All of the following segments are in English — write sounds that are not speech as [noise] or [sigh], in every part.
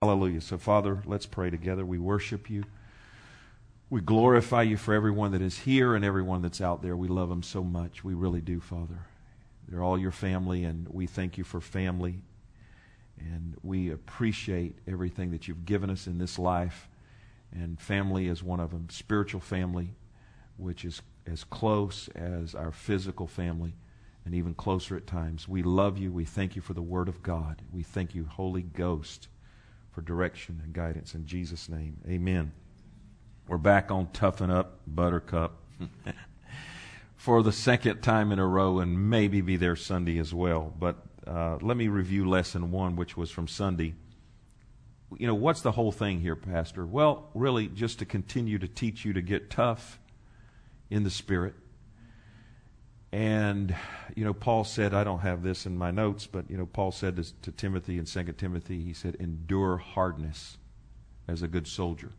Hallelujah. So, Father, let's pray together. We worship you. We glorify you for everyone that is here and everyone that's out there. We love them so much. We really do, Father. They're all your family, and we thank you for family. And we appreciate everything that you've given us in this life. And family is one of them. Spiritual family, which is as close as our physical family, and even closer at times. We love you. We thank you for the Word of God. We thank you, Holy Ghost, for direction and guidance. In Jesus' name, amen. We're back on Toughen Up Buttercup [laughs] for the second time in a row and maybe be there Sunday as well. But uh, let me review lesson one, which was from Sunday. You know, what's the whole thing here, Pastor? Well, really, just to continue to teach you to get tough in the Spirit. And, you know, Paul said, I don't have this in my notes, but, you know, Paul said to, to Timothy in 2 Timothy, he said, endure hardness as a good soldier.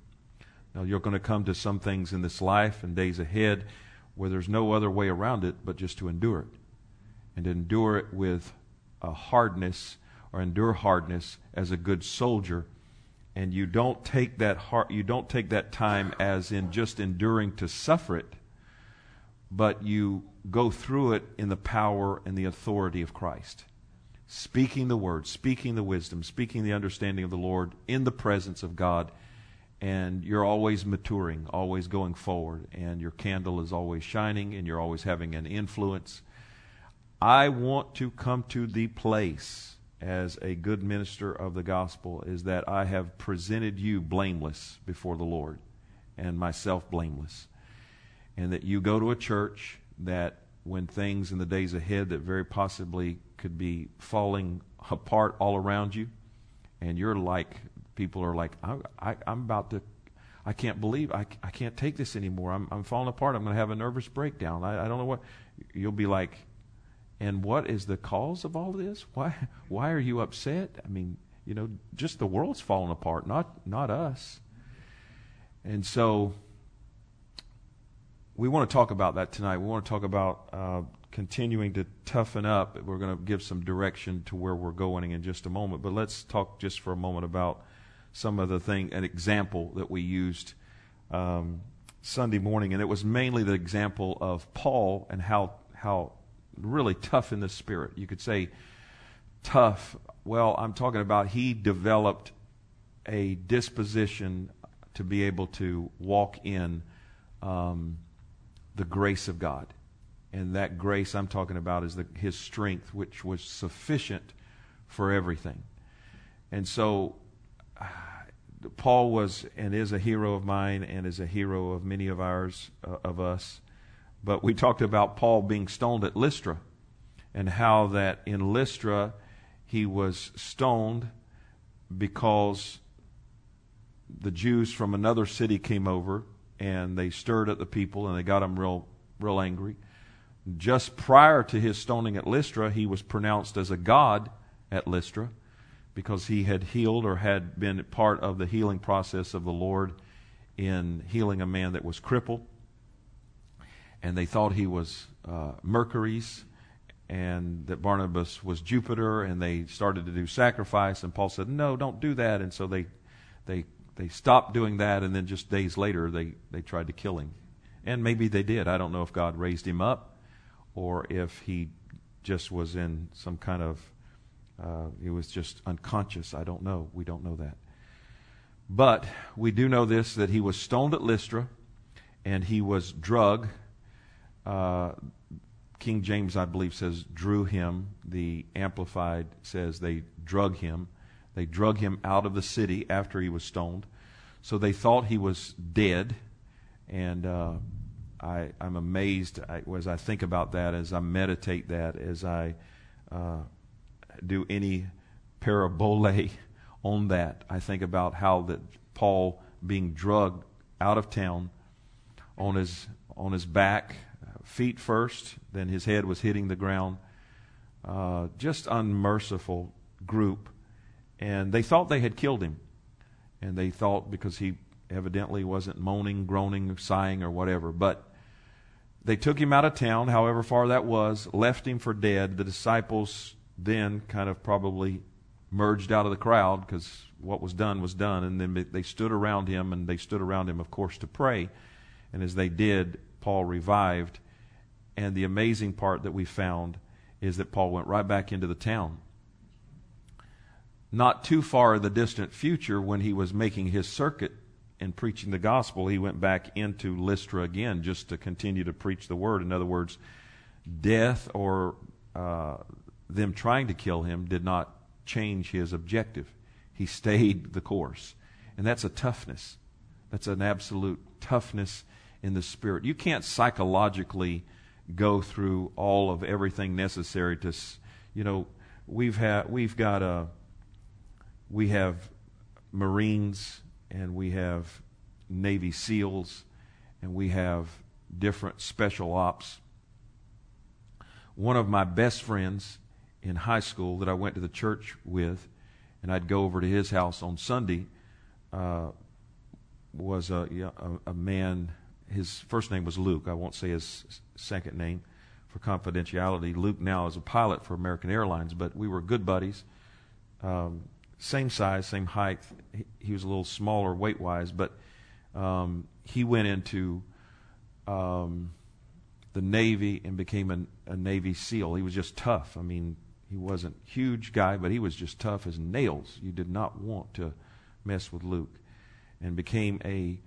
Now, you're going to come to some things in this life and days ahead where there's no other way around it but just to endure it. And endure it with a hardness or endure hardness as a good soldier. And you don't take that heart, you don't take that time as in just enduring to suffer it, but you go through it in the power and the authority of Christ. Speaking the word, speaking the wisdom, speaking the understanding of the Lord in the presence of God and you're always maturing, always going forward, and your candle is always shining, and you're always having an influence. I want to come to the place as a good minister of the gospel is that I have presented you blameless before the Lord and myself blameless. And that you go to a church that when things in the days ahead that very possibly could be falling apart all around you, and you're like people are like, I, I, I'm about to, I can't believe, I, I can't take this anymore. I'm, I'm falling apart. I'm going to have a nervous breakdown. I, I don't know what. You'll be like, and what is the cause of all this? Why, why are you upset? I mean, you know, just the world's falling apart, not, not us. And so, we want to talk about that tonight. We want to talk about uh, continuing to toughen up. We're going to give some direction to where we're going in just a moment. But let's talk just for a moment about some of the thing, an example that we used um, Sunday morning, and it was mainly the example of Paul and how how really tough in the spirit. You could say tough. Well, I'm talking about he developed a disposition to be able to walk in um, the grace of God. And that grace I'm talking about is the, his strength, which was sufficient for everything. And so Paul was and is a hero of mine and is a hero of many of ours, uh, of us. But we talked about Paul being stoned at Lystra and how that in Lystra he was stoned because the Jews from another city came over and they stirred at the people and they got him real, real angry. Just prior to his stoning at Lystra, he was pronounced as a god at Lystra because he had healed or had been part of the healing process of the Lord in healing a man that was crippled. And they thought he was uh, Mercurius and that Barnabas was Jupiter, and they started to do sacrifice. And Paul said, "No, don't do that." And so they they they stopped doing that, and then just days later they they tried to kill him. And maybe they did. I don't know if God raised him up or if he just was in some kind of uh, he was just unconscious. I don't know. We don't know that. But we do know this that he was stoned at Lystra and he was drug. Uh, King James, I believe, says drew him. The Amplified says they drug him. They drug him out of the city after he was stoned. So they thought he was dead. And uh, I, am amazed I, as I think about that, as I meditate that, as I uh, do any parabole on that. I think about how that Paul being drugged out of town on his on his back, feet first, then his head was hitting the ground. Uh, just unmerciful group, and they thought they had killed him, and they thought because he evidently wasn't moaning, groaning, sighing, or whatever, but. They took him out of town, however far that was, left him for dead. The disciples then kind of probably merged out of the crowd because what was done was done. And then they stood around him, and they stood around him, of course, to pray. And as they did, Paul revived. And the amazing part that we found is that Paul went right back into the town. Not too far in the distant future, when he was making his circuit and preaching the gospel, he went back into Lystra again just to continue to preach the word. In other words, death or uh, them trying to kill him did not change his objective. He stayed the course. And that's a toughness. That's an absolute toughness in the spirit. You can't psychologically go through all of everything necessary to, you know, we've had we've got a we have Marines and we have Navy SEALs and we have different special ops. One of my best friends in high school that I went to the church with, and I'd go over to his house on Sunday, uh, was a, a, a man. His first name was Luke. I won't say his second name for confidentiality. Luke now is a pilot for American Airlines, but we were good buddies. Um, same size, same height. He, was a little smaller weight wise, but um, he went into um, the Navy and became a, a Navy SEAL. He was just tough. I mean, he wasn't huge guy, but he was just tough as nails. You did not want to mess with Luke. And became a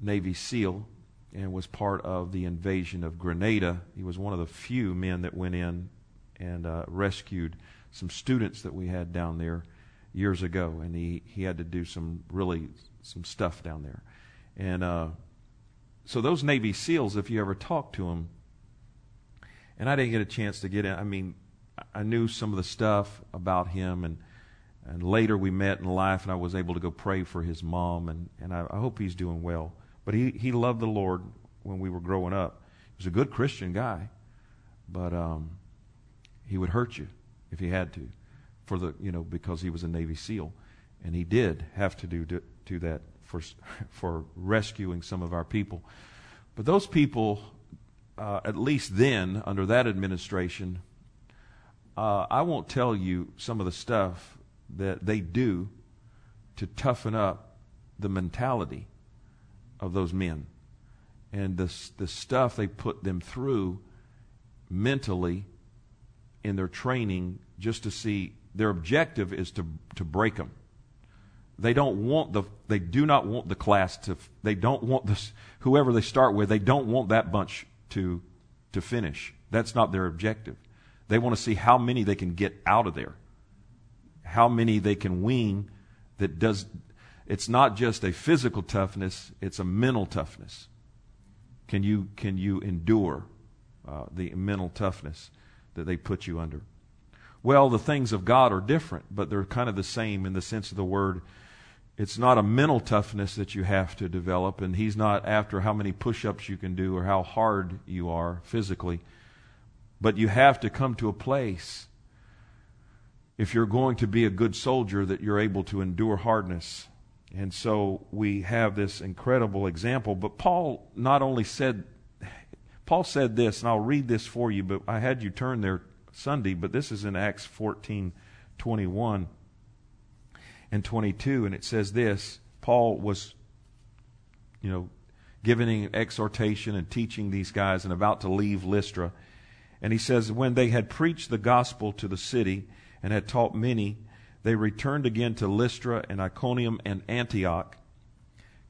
Navy SEAL and was part of the invasion of Grenada. He was one of the few men that went in and uh, rescued some students that we had down there years ago, and he, he had to do some really some stuff down there. And uh, so those Navy SEALs, if you ever talk to them, and I didn't get a chance to get in. I mean, I knew some of the stuff about him, and and later we met in life, and I was able to go pray for his mom, and and I, I hope he's doing well. But he he loved the Lord when we were growing up. He was a good Christian guy, but um, he would hurt you if he had to, for the you know because he was a Navy SEAL, and he did have to do do, do that for [laughs] for rescuing some of our people. But those people, uh, at least then under that administration, uh, I won't tell you some of the stuff that they do to toughen up the mentality of those men and the, the stuff they put them through mentally in their training just to see their objective is to, to break them. They don't want the, they do not want the class to, they don't want this, whoever they start with, they don't want that bunch to, to finish. That's not their objective. They want to see how many they can get out of there, how many they can wean that does. It's not just a physical toughness; it's a mental toughness. Can you can you endure uh, the mental toughness that they put you under? Well, the things of God are different, but they're kind of the same in the sense of the word. It's not a mental toughness that you have to develop, and He's not after how many push ups you can do or how hard you are physically. But you have to come to a place, if you're going to be a good soldier, that you're able to endure hardness. And so we have this incredible example. But Paul not only said, Paul said this, and I'll read this for you, but I had you turn there Sunday, but this is in Acts 14 21 and 22, and it says this Paul was, you know, giving an exhortation and teaching these guys and about to leave Lystra. And he says, When they had preached the gospel to the city and had taught many, they returned again to Lystra and Iconium and Antioch,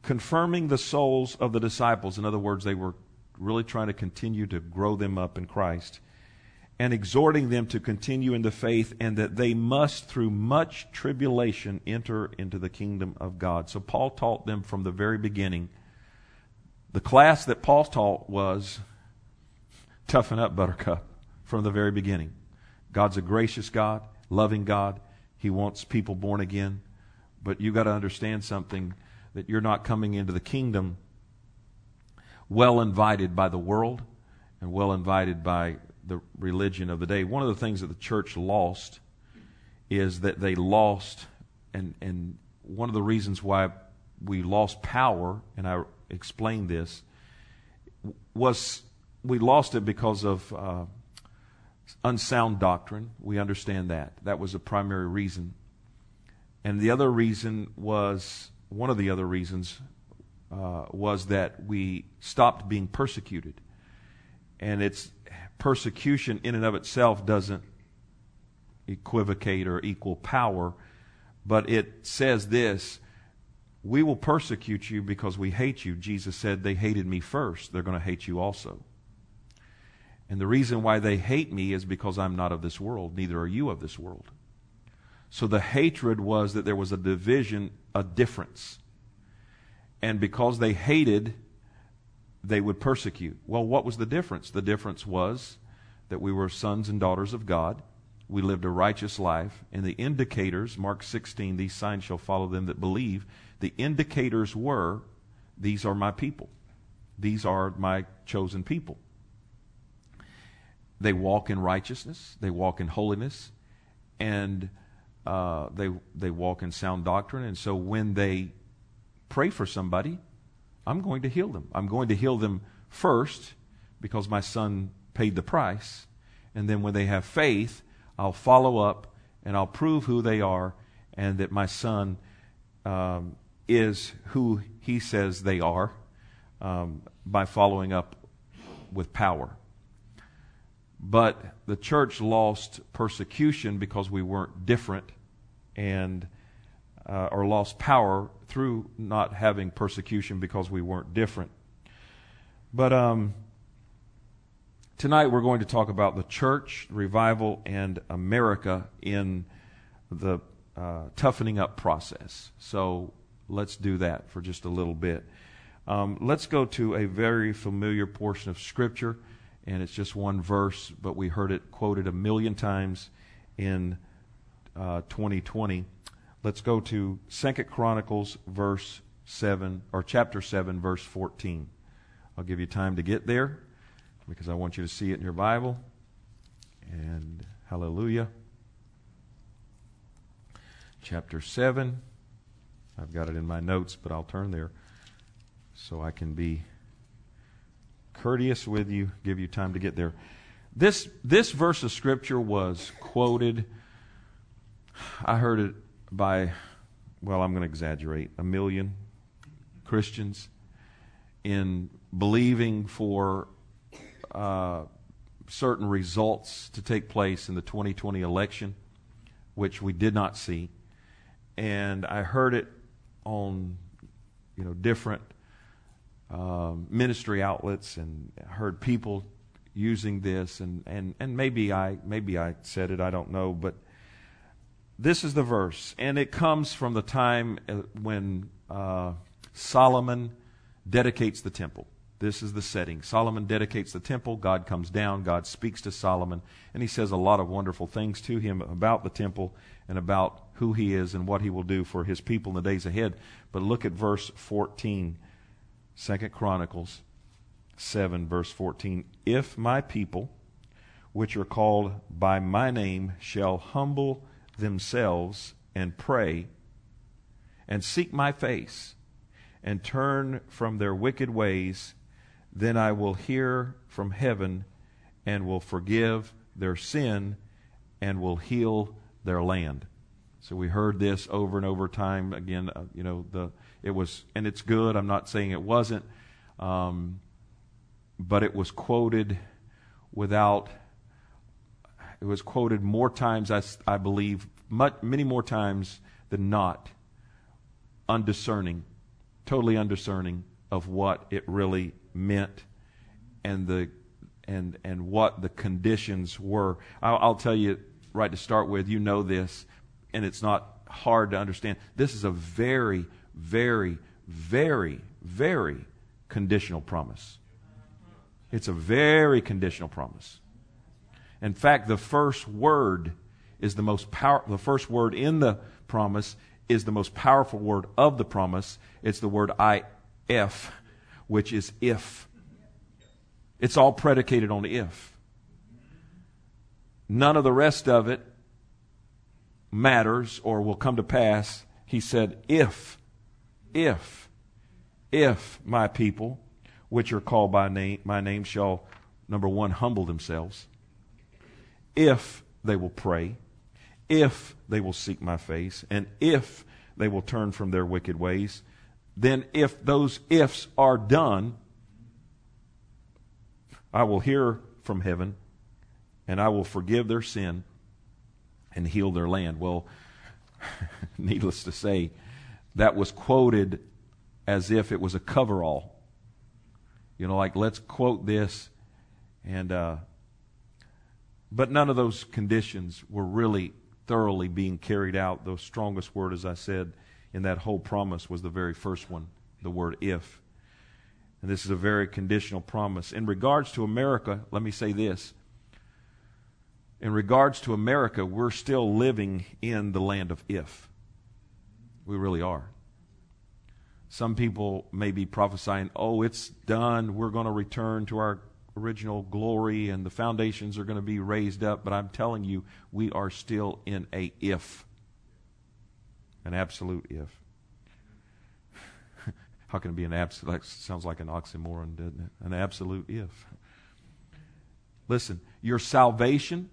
confirming the souls of the disciples. In other words, they were really trying to continue to grow them up in Christ and exhorting them to continue in the faith and that they must, through much tribulation, enter into the kingdom of God. So Paul taught them from the very beginning. The class that Paul taught was toughen up, Buttercup, from the very beginning. God's a gracious God, loving God. He wants people born again. But you've got to understand something that you're not coming into the kingdom well invited by the world and well invited by the religion of the day. One of the things that the church lost is that they lost, and, and one of the reasons why we lost power, and I explained this, was we lost it because of uh, unsound doctrine. We understand that. That was a primary reason. and the other reason was one of the other reasons uh, was that we stopped being persecuted. And it's persecution in and of itself doesn't equivocate or equal power, but it says this We will persecute you because we hate you. Jesus said, They hated me first. They're going to hate you also. And the reason why they hate me is because I'm not of this world, neither are you of this world. So the hatred was that there was a division, a difference. And because they hated, they would persecute. Well, what was the difference? The difference was that we were sons and daughters of God. We lived a righteous life. And the indicators, Mark 16, these signs shall follow them that believe. The indicators were, these are my people. These are my chosen people. They walk in righteousness. They walk in holiness. And uh, they, they walk in sound doctrine. And so when they pray for somebody, I'm going to heal them. I'm going to heal them first because my son paid the price. And then when they have faith, I'll follow up and I'll prove who they are and that my son um, is who he says they are um, by following up with power. But the church lost persecution because we weren't different and uh, or lost power through not having persecution because we weren't different. But um, tonight we're going to talk about the church, revival, and America in the uh, toughening up process. So let's do that for just a little bit. Um, let's go to a very familiar portion of Scripture, and it's just one verse, but we heard it quoted a million times in uh, 2020. Let's go to Second Chronicles verse 7 or chapter 7 verse 14. I'll give you time to get there because I want you to see it in your Bible. And hallelujah. Chapter 7. I've got it in my notes, but I'll turn there so I can be courteous with you, give you time to get there. This this verse of scripture was quoted I heard it by, well, I'm going to exaggerate, a million Christians in believing for uh, certain results to take place in the 2020 election, which we did not see. And I heard it on, you know, different um, ministry outlets, and heard people using this, and, and, and maybe I maybe I said it, I don't know, but this is the verse, and it comes from the time uh, when uh, Solomon dedicates the temple. This is the setting. Solomon dedicates the temple. God comes down. God speaks to Solomon, and he says a lot of wonderful things to him about the temple and about who he is and what he will do for his people in the days ahead. But look at verse 14, 2 Chronicles 7, verse 14. If my people, which are called by my name, shall humble themselves and pray and seek my face and turn from their wicked ways, then I will hear from heaven and will forgive their sin and will heal their land. So we heard this over and over time. Again, uh, you know, the it was, and it's good. I'm not saying it wasn't, um, but it was quoted without it was quoted more times, I, I believe, much, many more times than not, undiscerning, totally undiscerning of what it really meant and the and and what the conditions were. I'll, I'll tell you right to start with. You know this, and it's not hard to understand. This is a very, very, very, very conditional promise. It's a very conditional promise. In fact, the first word is the most power, the first word in the promise is the most powerful word of the promise. It's the word if, which is if. It's all predicated on if. None of the rest of it matters or will come to pass. He said, if, if, if my people, which are called by name, my name, shall, number one, humble themselves if they will pray, if they will seek my face, and if they will turn from their wicked ways, then if those ifs are done, I will hear from heaven, and I will forgive their sin and heal their land. Well, [laughs] needless to say, that was quoted as if it was a coverall. You know, like let's quote this, and uh, but none of those conditions were really thoroughly being carried out. The strongest word, as I said, in that whole promise was the very first one, the word if. And this is a very conditional promise. In regards to America, let me say this. In regards to America, we're still living in the land of if. We really are. Some people may be prophesying, oh, it's done. We're going to return to our original glory and the foundations are going to be raised up. But I'm telling you, we are still in a if. An absolute if. [laughs] How can it be an absolute? That sounds like an oxymoron, doesn't it? An absolute if. Listen, your salvation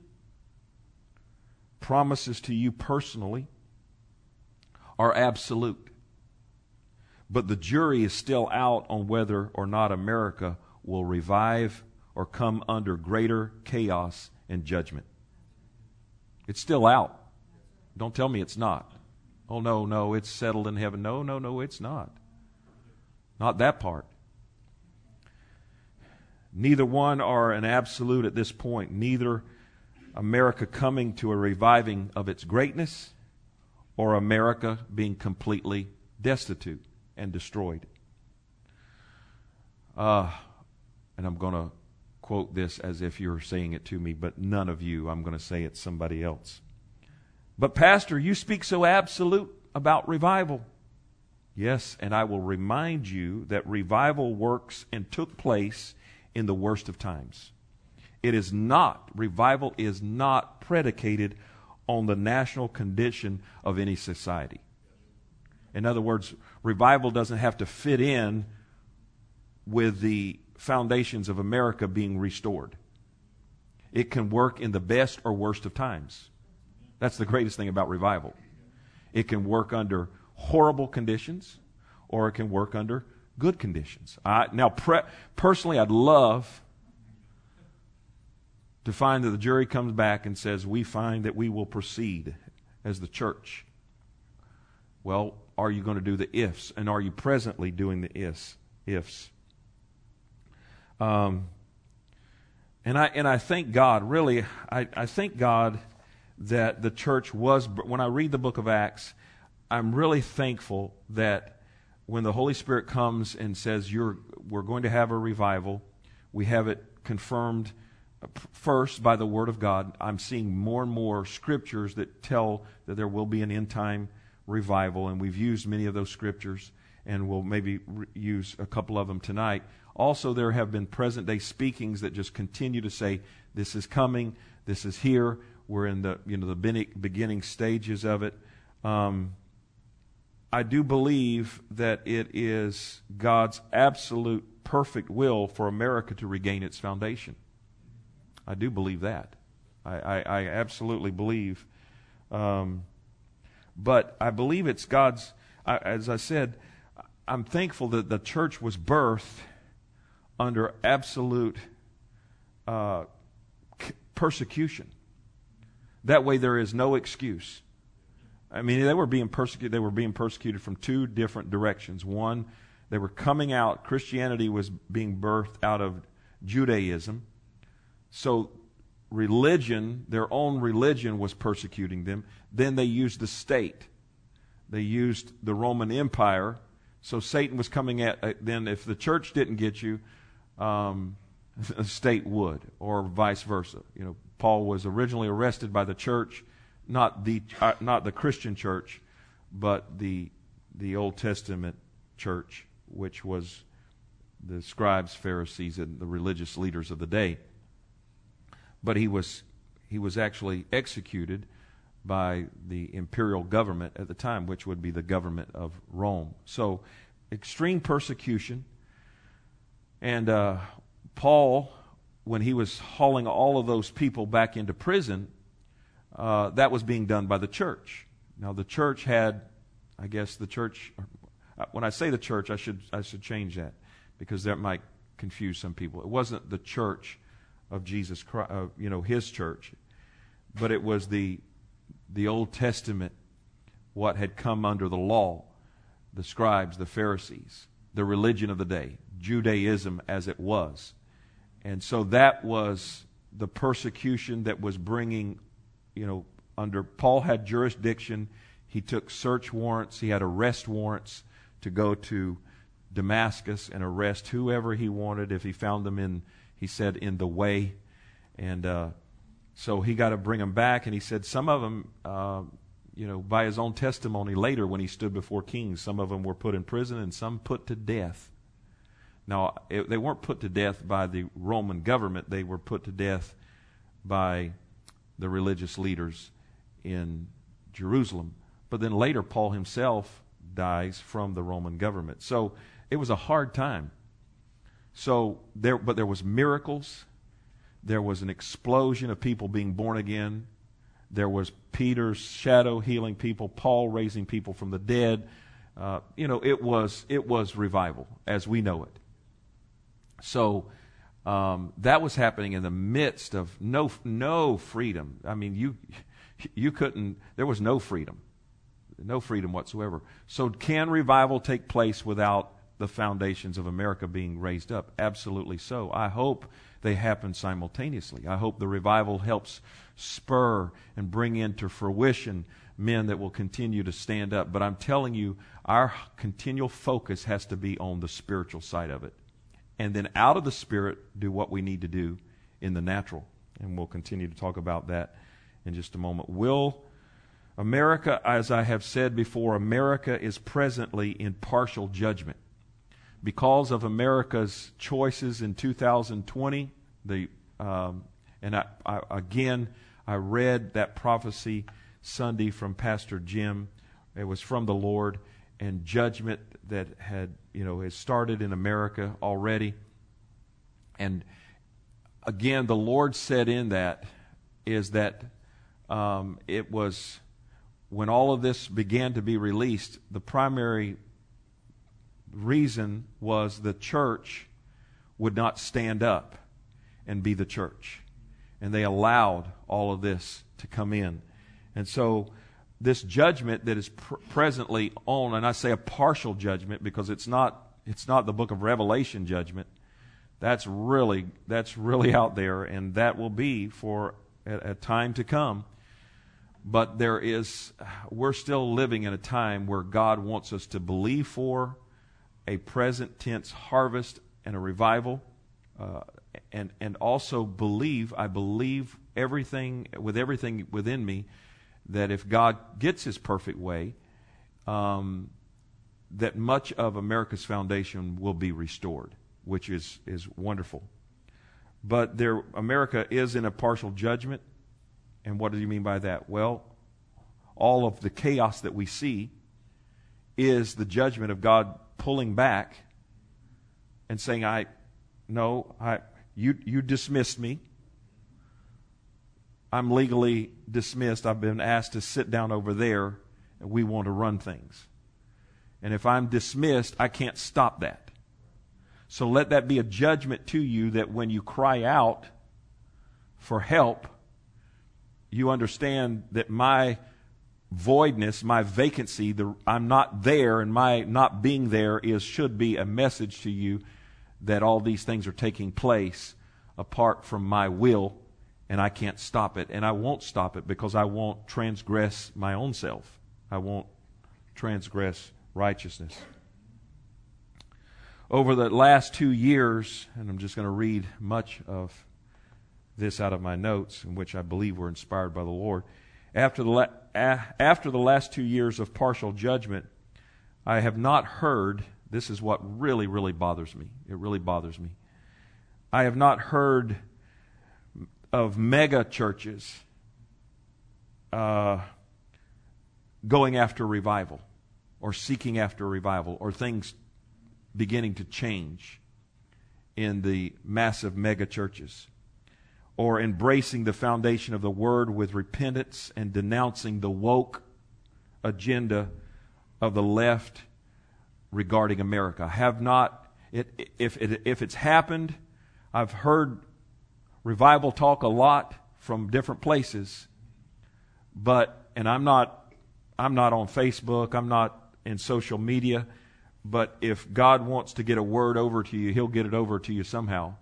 promises to you personally are absolute. But the jury is still out on whether or not America will revive or come under greater chaos and judgment. It's still out. Don't tell me it's not. Oh, no, no, it's settled in heaven. No, no, no, it's not. Not that part. Neither one are an absolute at this point. Neither America coming to a reviving of its greatness or America being completely destitute and destroyed. Uh, and I'm going to quote this as if you're saying it to me, but none of you. I'm going to say it somebody else. But, Pastor, you speak so absolute about revival. Yes, and I will remind you that revival works and took place in the worst of times. It is not, revival is not predicated on the national condition of any society. In other words, revival doesn't have to fit in with the foundations of America being restored. It can work in the best or worst of times. That's the greatest thing about revival. It can work under horrible conditions or it can work under good conditions. I, now, pre- personally, I'd love to find that the jury comes back and says, We find that we will proceed as the church. Well, are you going to do the ifs? And are you presently doing the ifs? ifs? Um, and I and I thank God, really, I, I thank God that the church was. When I read the book of Acts, I'm really thankful that when the Holy Spirit comes and says, "You're, we're going to have a revival," we have it confirmed first by the Word of God. I'm seeing more and more scriptures that tell that there will be an end time revival, and we've used many of those scriptures, and we'll maybe re- use a couple of them tonight. Also, there have been present day speakings that just continue to say, This is coming, this is here. We're in the you know the beginning stages of it. Um, I do believe that it is God's absolute perfect will for America to regain its foundation. I do believe that. I, I, I absolutely believe. Um, but I believe it's God's, I, as I said, I'm thankful that the church was birthed under absolute uh, persecution. That way, there is no excuse. I mean, they were being persecuted. They were being persecuted from two different directions. One, they were coming out. Christianity was being birthed out of Judaism, so religion, their own religion, was persecuting them. Then they used the state. They used the Roman Empire. So Satan was coming at. Uh, then, if the church didn't get you, um, state would, or vice versa. You know, Paul was originally arrested by the church, not the uh, not the Christian church, but the the Old Testament church, which was the scribes, Pharisees, and the religious leaders of the day but he was he was actually executed by the imperial government at the time, which would be the government of Rome. So, extreme persecution. And uh, Paul, when he was hauling all of those people back into prison, uh, that was being done by the church. Now, the church had, I guess, the church. Uh, when I say the church, I should I should change that because that might confuse some people. It wasn't the church of Jesus Christ, uh, you know, His church, but it was the the Old Testament, what had come under the law, the scribes, the Pharisees, the religion of the day, Judaism as it was, and so that was the persecution that was bringing, you know, under Paul had jurisdiction. He took search warrants. He had arrest warrants to go to Damascus and arrest whoever he wanted if he found them in, he said, in the way. And uh, so he got to bring them back. And he said some of them, uh, you know, by his own testimony later when he stood before kings, some of them were put in prison and some put to death. Now, it, they weren't put to death by the Roman government, they were put to death by the religious leaders in Jerusalem. But then later, Paul himself dies from the Roman government. So it was a hard time. So there, but there was miracles. There was an explosion of people being born again. There was Peter's shadow healing people, Paul raising people from the dead. Uh, you know, it was it was revival as we know it. So um, that was happening in the midst of no no freedom. I mean, you you couldn't. There was no freedom, no freedom whatsoever. So can revival take place without the foundations of America being raised up? Absolutely so. I hope they happen simultaneously. I hope the revival helps spur and bring into fruition men that will continue to stand up. But I'm telling you, our continual focus has to be on the spiritual side of it and then out of the spirit do what we need to do in the natural. And we'll continue to talk about that in just a moment. Will America, as I have said before, America is presently in partial judgment. Because of America's choices in 2020, the, um, and I, I, again, I read that prophecy Sunday from Pastor Jim. It was from the Lord and judgment that had, you know, has started in America already. And again, the Lord said in that is that um, it was when all of this began to be released, the primary reason was the church would not stand up and be the church. And they allowed all of this to come in. And so this judgment that is pr- presently on, and I say a partial judgment because it's not, it's not the book of Revelation judgment. That's really, that's really out there, and that will be for a, a time to come. But there is, we're still living in a time where God wants us to believe for a present tense harvest and a revival. Uh, and, and also believe, I believe everything, with everything within me, that if God gets his perfect way, um, that much of America's foundation will be restored, which is, is wonderful. But there, America is in a partial judgment. And what do you mean by that? Well, all of the chaos that we see is the judgment of God pulling back and saying, I, no, I, you, you dismissed me. I'm legally dismissed. I've been asked to sit down over there, and we want to run things. And if I'm dismissed, I can't stop that. So let that be a judgment to you that when you cry out for help, you understand that my voidness, my vacancy, the, I'm not there, and my not being there is should be a message to you that all these things are taking place apart from my will and I can't stop it. And I won't stop it because I won't transgress my own self. I won't transgress righteousness. Over the last two years, and I'm just going to read much of this out of my notes, in which I believe were inspired by the Lord. After the, la- after the last two years of partial judgment, I have not heard, this is what really, really bothers me. It really bothers me. I have not heard of mega churches uh, going after revival or seeking after revival or things beginning to change in the massive mega churches. or embracing the foundation of the word with repentance and denouncing the woke agenda of the left regarding America. Have not, it, if, it, if it's happened, I've heard revival talk a lot from different places, but, and I'm not, I'm not on Facebook, I'm not in social media, but if God wants to get a word over to you, He'll get it over to you somehow.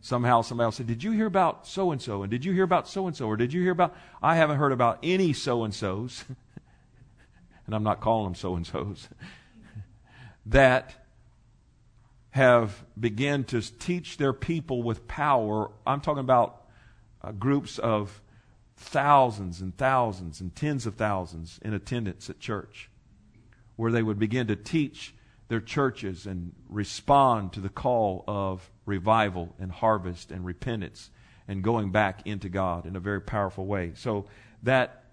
Somehow somebody will say, Did you hear about so and so? And did you hear about so and so? Or did you hear about, I haven't heard about any so and so's. [laughs] and I'm not calling them so and so's. That have begun to teach their people with power. I'm talking about uh, groups of thousands and thousands and tens of thousands in attendance at church, where they would begin to teach their churches and respond to the call of revival and harvest and repentance and going back into God in a very powerful way. So that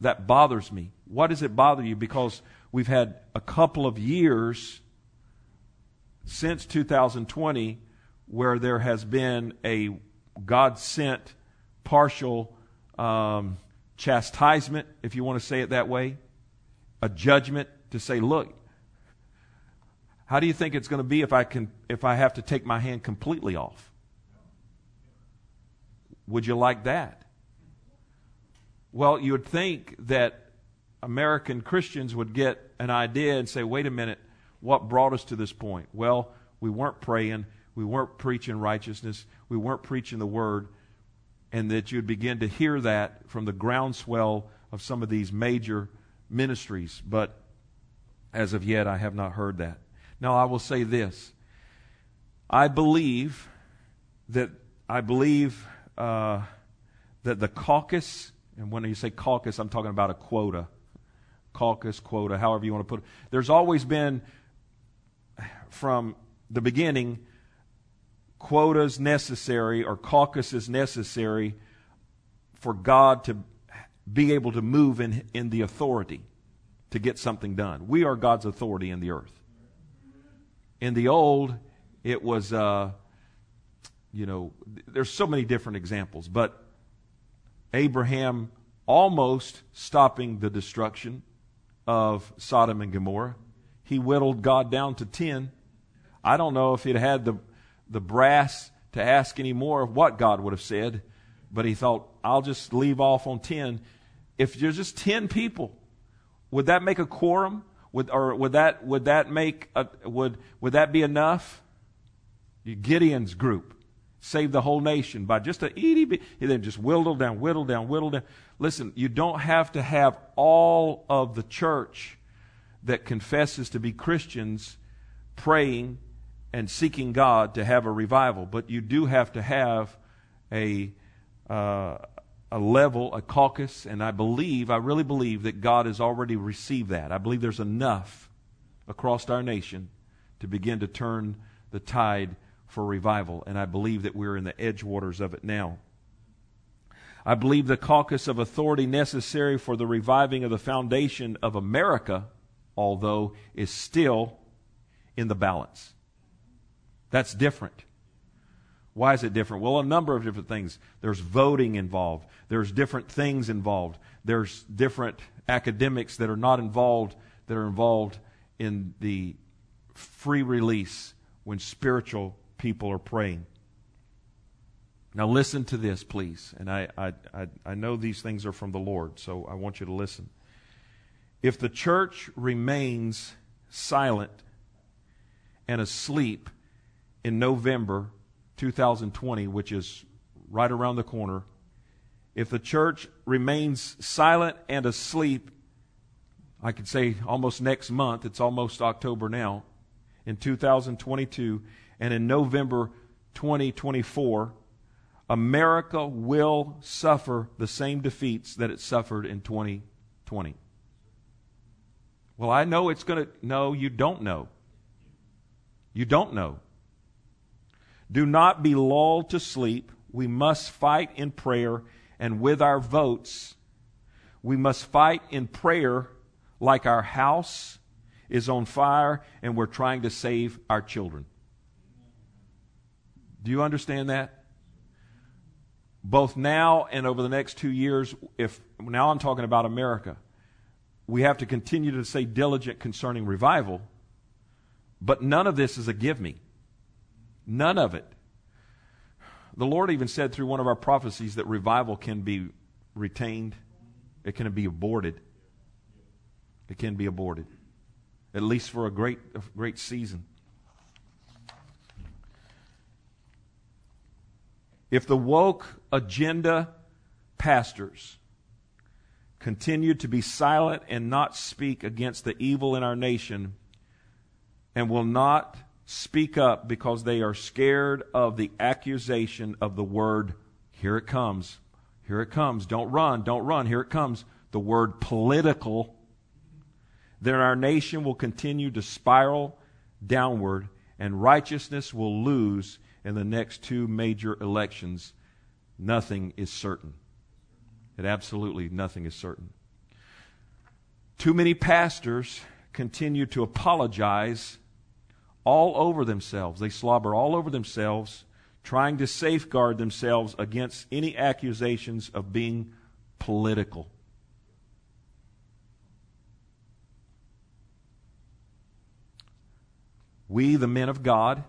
that bothers me. Why does it bother you? Because we've had a couple of years since 2020 where there has been a God sent partial um, chastisement, if you want to say it that way, a judgment to say, look, how do you think it's going to be if I can if I have to take my hand completely off? Would you like that? Well, you would think that American Christians would get an idea and say, wait a minute, what brought us to this point? Well, we weren't praying, we weren't preaching righteousness, we weren't preaching the word, and that you'd begin to hear that from the groundswell of some of these major ministries. But as of yet, I have not heard that. Now, I will say this. I believe that I believe uh, that the caucus, and when you say caucus, I'm talking about a quota, caucus, quota, however you want to put it. There's always been, from the beginning, quotas necessary or caucuses necessary for God to be able to move in, in the authority to get something done. We are God's authority in the earth. In the old, it was, uh, you know, there's so many different examples, but Abraham almost stopping the destruction of Sodom and Gomorrah. He whittled God down to 10. I don't know if he'd had the, the brass to ask any more of what God would have said, but he thought, I'll just leave off on 10. If there's just 10 people, would that make a quorum? Would, or would that, would that make, a, would, would that be enough? Gideon's group saved the whole nation by just a itty bit. He then just whittled down, whittled down, whittled down. Listen, you don't have to have all of the church that confesses to be Christians praying and seeking God to have a revival, but you do have to have a, uh, a level, a caucus, and I believe, I really believe that God has already received that. I believe there's enough across our nation to begin to turn the tide for revival, and I believe that we're in the edgewaters of it now. I believe the caucus of authority necessary for the reviving of the foundation of America, although, is still in the balance. That's different. Why is it different? Well, a number of different things. There's voting involved. There's different things involved. There's different academics that are not involved that are involved in the free release when spiritual people are praying. Now, listen to this, please. And I, I, I, I know these things are from the Lord, so I want you to listen. If the church remains silent and asleep in November 2020, which is right around the corner, if the church remains silent and asleep, I could say almost next month, it's almost October now, in 2022, and in November 2024, America will suffer the same defeats that it suffered in 2020. Well, I know it's going to. No, you don't know. You don't know. Do not be lulled to sleep. We must fight in prayer and with our votes. We must fight in prayer like our house is on fire and we're trying to save our children. Do you understand that? both now and over the next two years, if now I'm talking about America, we have to continue to stay diligent concerning revival, but none of this is a give me. None of it. The Lord even said through one of our prophecies that revival can be retained, it can be aborted. It can be aborted, at least for a great, a great season. If the woke agenda pastors continue to be silent and not speak against the evil in our nation and will not speak up because they are scared of the accusation of the word, here it comes, here it comes, don't run, don't run, here it comes, the word political, then our nation will continue to spiral downward and righteousness will lose in the next two major elections, nothing is certain. It absolutely nothing is certain. Too many pastors continue to apologize all over themselves. They slobber all over themselves, trying to safeguard themselves against any accusations of being political. We, the men of God,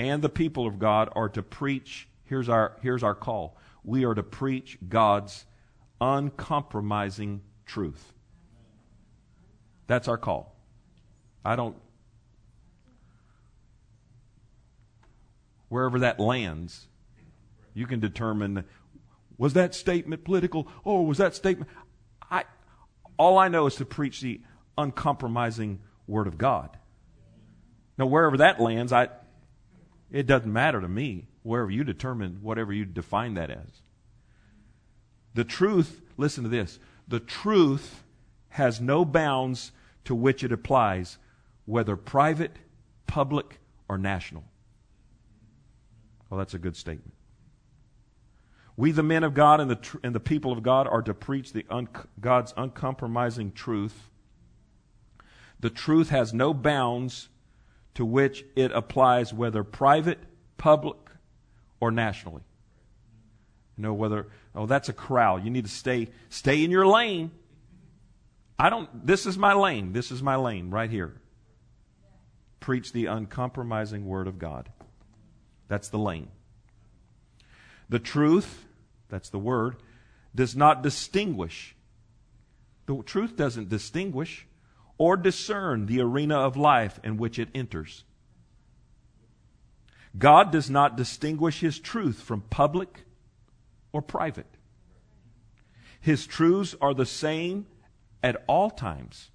and the people of God are to preach. Here's our, here's our call. We are to preach God's uncompromising truth. That's our call. I don't. Wherever that lands, you can determine was that statement political? Oh, was that statement? I, all I know is to preach the uncompromising Word of God. Now, wherever that lands, I, it doesn't matter to me, wherever you determine whatever you define that as. The truth, listen to this, the truth has no bounds to which it applies, whether private, public, or national. Well, that's a good statement. We, the men of God and the, tr- and the people of God, are to preach the un- God's uncompromising truth. The truth has no bounds to which it applies, whether private, public, or nationally. You know, whether, oh, that's a corral. You need to stay, stay in your lane. I don't, this is my lane. This is my lane right here. Preach the uncompromising word of God. That's the lane. The truth, that's the word, does not distinguish. The truth doesn't distinguish or discern the arena of life in which it enters. God does not distinguish His truth from public or private. His truths are the same at all times.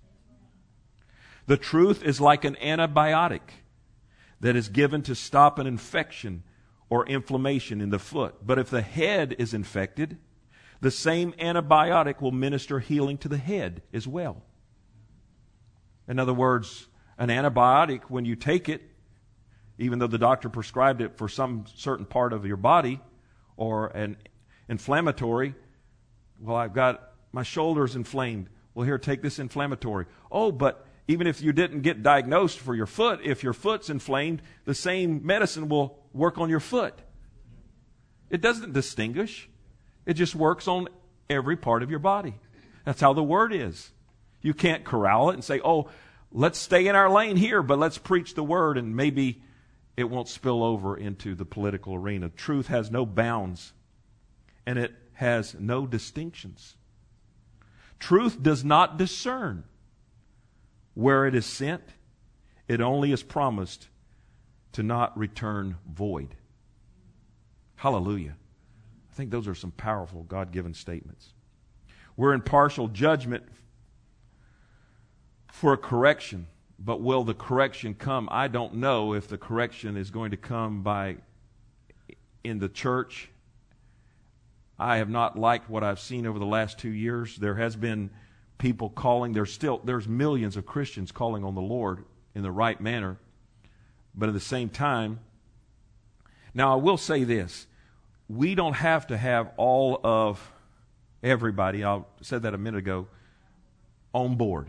The truth is like an antibiotic that is given to stop an infection or inflammation in the foot. But if the head is infected, the same antibiotic will minister healing to the head as well. In other words, an antibiotic, when you take it, even though the doctor prescribed it for some certain part of your body or an inflammatory, well, I've got my shoulders inflamed. Well, here, take this inflammatory. Oh, but even if you didn't get diagnosed for your foot, if your foot's inflamed, the same medicine will work on your foot. It doesn't distinguish, it just works on every part of your body. That's how the word is. You can't corral it and say, oh, let's stay in our lane here, but let's preach the word and maybe it won't spill over into the political arena. Truth has no bounds and it has no distinctions. Truth does not discern where it is sent, it only is promised to not return void. Hallelujah. I think those are some powerful God given statements. We're in partial judgment for a correction. But will the correction come? I don't know if the correction is going to come by in the church. I have not liked what I've seen over the last two years. There has been people calling. There's still there's millions of Christians calling on the Lord in the right manner, but at the same time, now I will say this: we don't have to have all of everybody. I said that a minute ago on board.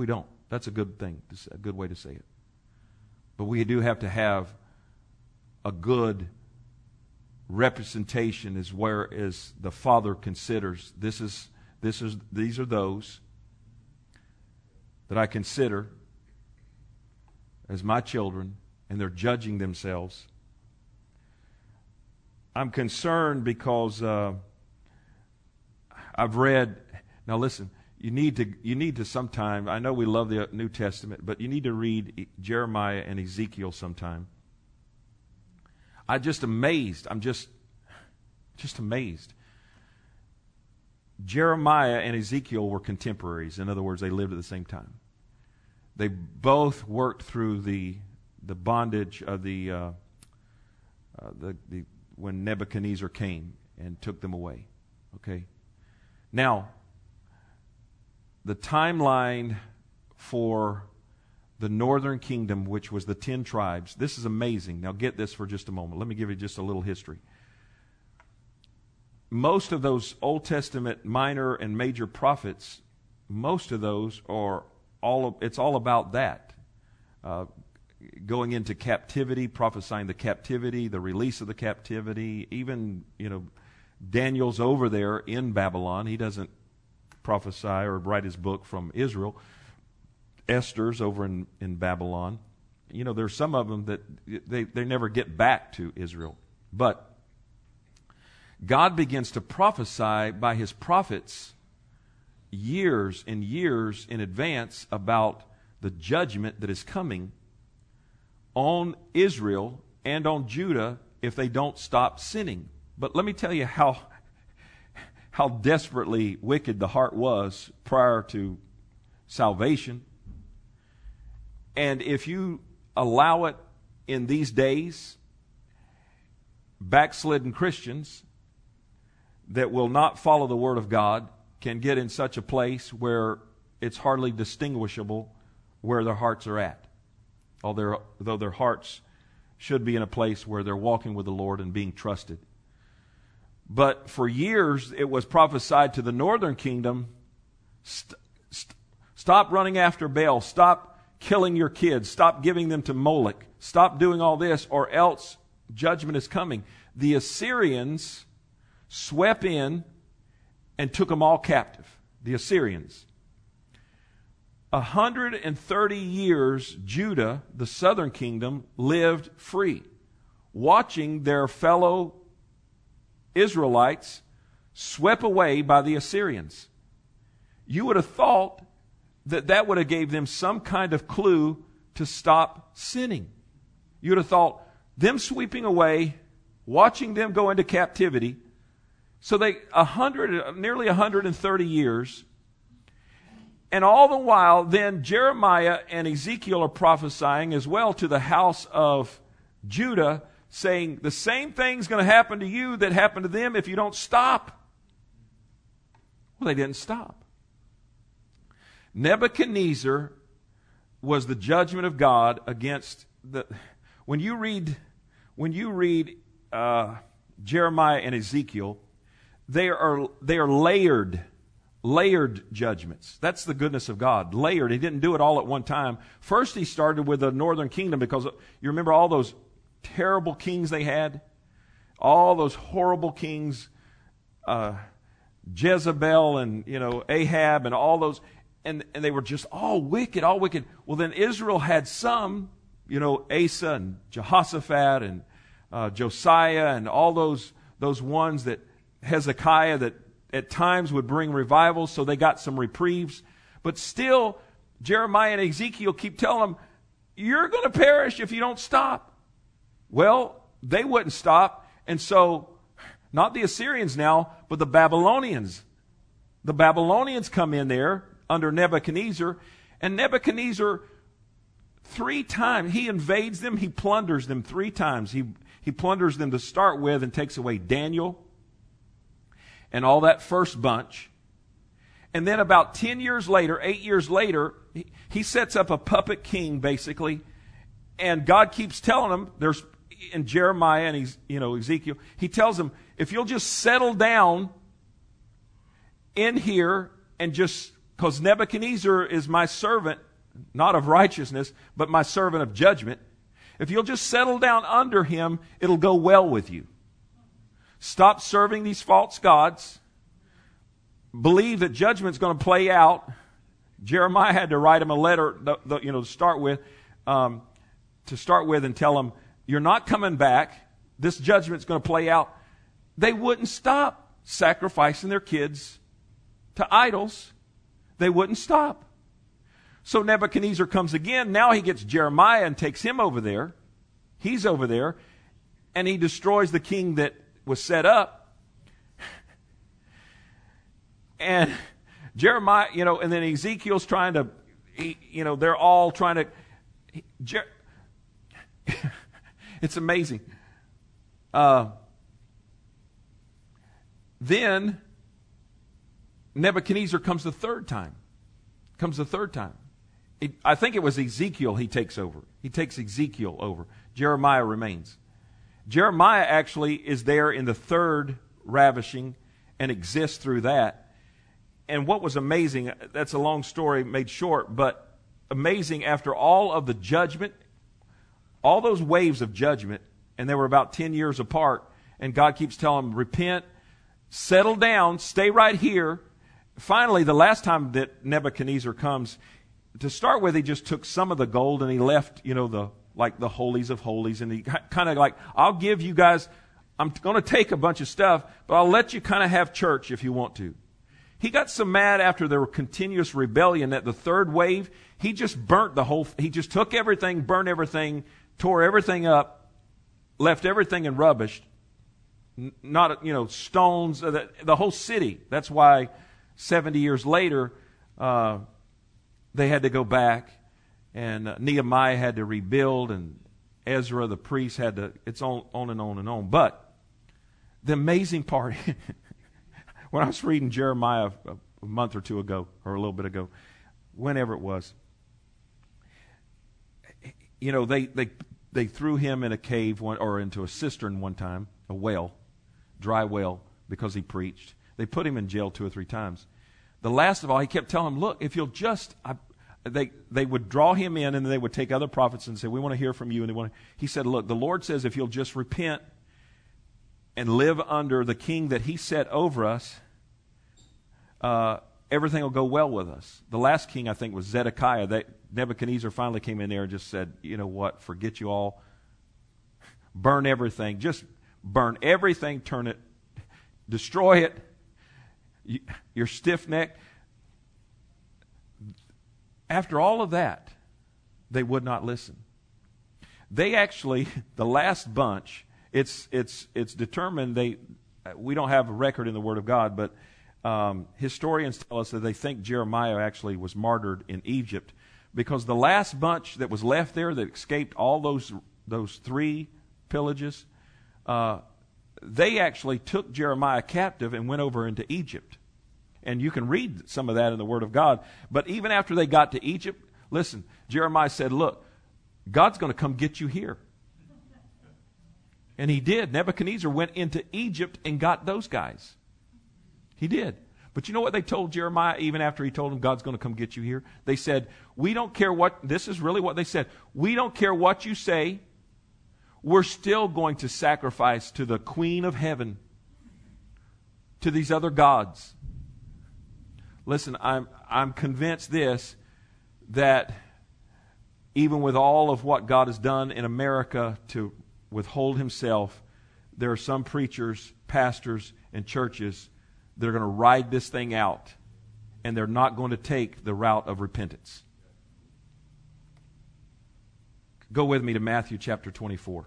We don't. That's a good thing, a good way to say it. But we do have to have a good representation is where is the Father considers this is this is these are those that I consider as my children, and they're judging themselves. I'm concerned because uh, I've read. Now listen, you need to you need to sometime. I know we love the New Testament, but you need to read Jeremiah and Ezekiel sometime. I just amazed. I'm just just amazed. Jeremiah and Ezekiel were contemporaries. In other words, they lived at the same time. They both worked through the the bondage of the, uh, uh, the, the when Nebuchadnezzar came and took them away. Okay. Now, the timeline for the northern kingdom, which was the ten tribes. This is amazing. Now, get this for just a moment. Let me give you just a little history. Most of those Old Testament minor and major prophets, most of those are all. Of, it's all about that. Uh, going into captivity, prophesying the captivity, the release of the captivity. Even you know, Daniel's over there in Babylon. He doesn't prophesy or write his book from Israel. Esther's over in, in Babylon. You know, there's some of them that they, they never get back to Israel. But God begins to prophesy by his prophets years and years in advance about the judgment that is coming on Israel and on Judah if they don't stop sinning. But let me tell you how how desperately wicked the heart was prior to salvation. And if you allow it in these days, backslidden Christians that will not follow the Word of God can get in such a place where it's hardly distinguishable where their hearts are at. Although their hearts should be in a place where they're walking with the Lord and being trusted. But for years, it was prophesied to the northern kingdom st- st- stop running after Baal, stop killing your kids, stop giving them to Moloch, stop doing all this, or else judgment is coming. The Assyrians swept in and took them all captive. The Assyrians. 130 years, Judah, the southern kingdom, lived free, watching their fellow Israelites swept away by the Assyrians. You would have thought that that would have gave them some kind of clue to stop sinning. You would have thought them sweeping away, watching them go into captivity. So they, a hundred, nearly 130 years, and all the while, then Jeremiah and Ezekiel are prophesying as well to the house of Judah saying the same thing's going to happen to you that happened to them if you don't stop. Well, they didn't stop. Nebuchadnezzar was the judgment of God against the. When you read, when you read uh, Jeremiah and Ezekiel, they are they are layered, layered judgments. That's the goodness of God. Layered. He didn't do it all at one time. First, he started with the northern kingdom because you remember all those terrible kings they had, all those horrible kings, uh, Jezebel and you know Ahab and all those, and and they were just all wicked, all wicked. Well, then Israel had some, you know, Asa and Jehoshaphat and uh, Josiah and all those those ones that Hezekiah that at times would bring revivals, so they got some reprieves. But still, Jeremiah and Ezekiel keep telling them, "You're going to perish if you don't stop." Well, they wouldn't stop. And so, not the Assyrians now, but the Babylonians. The Babylonians come in there under Nebuchadnezzar, and Nebuchadnezzar, three times, he invades them, he plunders them three times. He, he plunders them to start with and takes away Daniel and all that first bunch. And then about 10 years later, eight years later, he, he sets up a puppet king, basically. And God keeps telling him, there's in Jeremiah and he's, you know, Ezekiel, he tells them, if you'll just settle down in here and just, because Nebuchadnezzar is my servant, not of righteousness, but my servant of judgment. If you'll just settle down under him, it'll go well with you. Stop serving these false gods. Believe that judgment's going to play out. Jeremiah had to write him a letter, you know, to start with, um, to start with, and tell him, "You're not coming back. This judgment's going to play out." They wouldn't stop sacrificing their kids to idols. They wouldn't stop. So Nebuchadnezzar comes again. Now he gets Jeremiah and takes him over there. He's over there, and he destroys the king that was set up. [laughs] and Jeremiah, you know, and then Ezekiel's trying to, he, you know, they're all trying to. He, Jer- [laughs] it's amazing. Uh, then Nebuchadnezzar comes the third time. Comes the third time. It, I think it was Ezekiel he takes over. He takes Ezekiel over. Jeremiah remains. Jeremiah actually is there in the third ravishing and exists through that. And what was amazing, that's a long story made short, but amazing after all of the judgment, all those waves of judgment, and they were about 10 years apart, and God keeps telling them, repent, settle down, stay right here. Finally, the last time that Nebuchadnezzar comes, to start with, he just took some of the gold and he left, you know, the like the holies of holies, and he kind of like, I'll give you guys, I'm going to take a bunch of stuff, but I'll let you kind of have church if you want to. He got so mad after were continuous rebellion that the third wave, he just burnt the whole, he just took everything, burned everything, tore everything up, left everything in rubbish, not, you know, stones, uh, the, the whole city. That's why 70 years later, uh, they had to go back and uh, Nehemiah had to rebuild, and Ezra the priest had to. It's on, on and on and on. But the amazing part, [laughs] when I was reading Jeremiah a, a month or two ago, or a little bit ago, whenever it was, you know, they they they threw him in a cave one, or into a cistern one time, a well, dry well, because he preached. They put him in jail two or three times. The last of all, he kept telling him, "Look, if you'll just, I, they, they would draw him in and they would take other prophets and say, We want to hear from you. And they want he said, Look, the Lord says if you'll just repent and live under the king that he set over us, uh, everything will go well with us. The last king, I think, was Zedekiah. They, Nebuchadnezzar finally came in there and just said, You know what? Forget you all. Burn everything. Just burn everything. Turn it. Destroy it. You, stiff necked after all of that, they would not listen. They actually, [laughs] the last bunch, it's, it's, it's determined they, we don't have a record in the Word of God, but um, historians tell us that they think Jeremiah actually was martyred in Egypt because the last bunch that was left there that escaped all those, those three pillages, uh, they actually took Jeremiah captive and went over into Egypt. And you can read some of that in the Word of God. But even after they got to Egypt, listen, Jeremiah said, Look, God's going to come get you here. And he did. Nebuchadnezzar went into Egypt and got those guys. He did. But you know what they told Jeremiah even after he told them God's going to come get you here? They said, We don't care what, this is really what they said. We don't care what you say. We're still going to sacrifice to the queen of heaven, to these other gods. Listen, I'm, I'm convinced this that even with all of what God has done in America to withhold himself, there are some preachers, pastors, and churches that are going to ride this thing out, and they're not going to take the route of repentance. Go with me to Matthew chapter 24.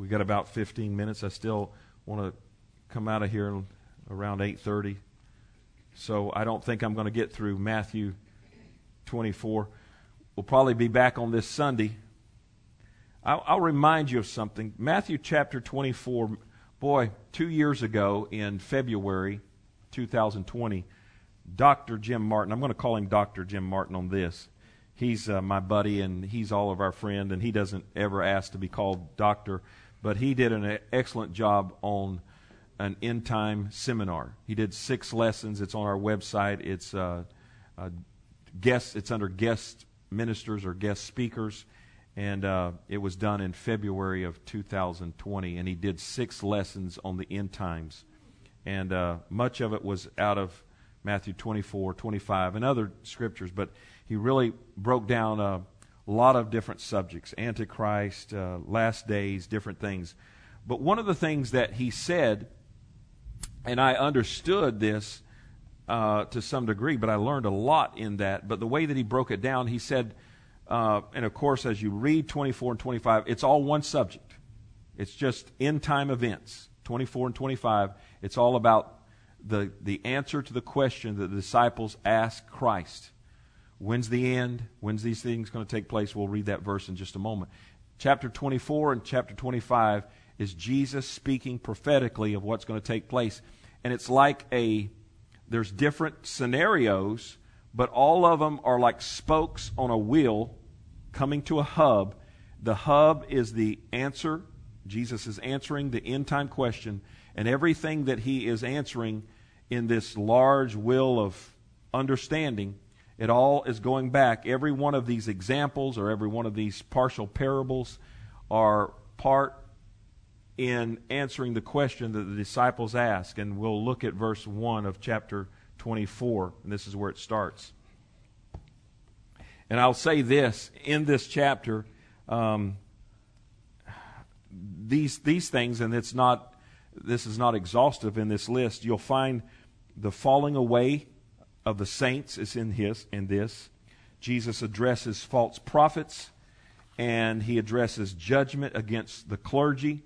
we got about 15 minutes. I still want to come out of here around 8:30. So I don't think I'm going to get through Matthew 24. We'll probably be back on this Sunday. I'll, I'll remind you of something. Matthew chapter 24. Boy, two years ago in February 2020, Dr. Jim Martin. I'm going to call him Dr. Jim Martin on this. He's uh, my buddy and he's all of our friend, and he doesn't ever ask to be called doctor but he did an excellent job on an end time seminar. He did six lessons. It's on our website. It's uh, uh, guest. It's under guest ministers or guest speakers, and uh, it was done in February of 2020. And he did six lessons on the end times, and uh, much of it was out of Matthew 24, 25, and other scriptures. But he really broke down a lot of different subjects: Antichrist, uh, last days, different things. But one of the things that he said, and I understood this uh, to some degree, but I learned a lot in that. But the way that he broke it down, he said uh, and of course, as you read 24 and 25, it's all one subject. It's just end time events. 24 and 25, it's all about the, the answer to the question that the disciples asked Christ. When's the end? When's these things going to take place? We'll read that verse in just a moment. Chapter 24 and chapter 25 is Jesus speaking prophetically of what's going to take place. And it's like a, there's different scenarios, but all of them are like spokes on a wheel coming to a hub. The hub is the answer. Jesus is answering the end time question, and everything that he is answering in this large will of understanding, it all is going back. Every one of these examples or every one of these partial parables are part in answering the question that the disciples ask. And we'll look at verse 1 of chapter 24, and this is where it starts. And I'll say this in this chapter, um, these these things, and it's not this is not exhaustive in this list. You'll find the falling away of the saints is in his in this. Jesus addresses false prophets, and he addresses judgment against the clergy,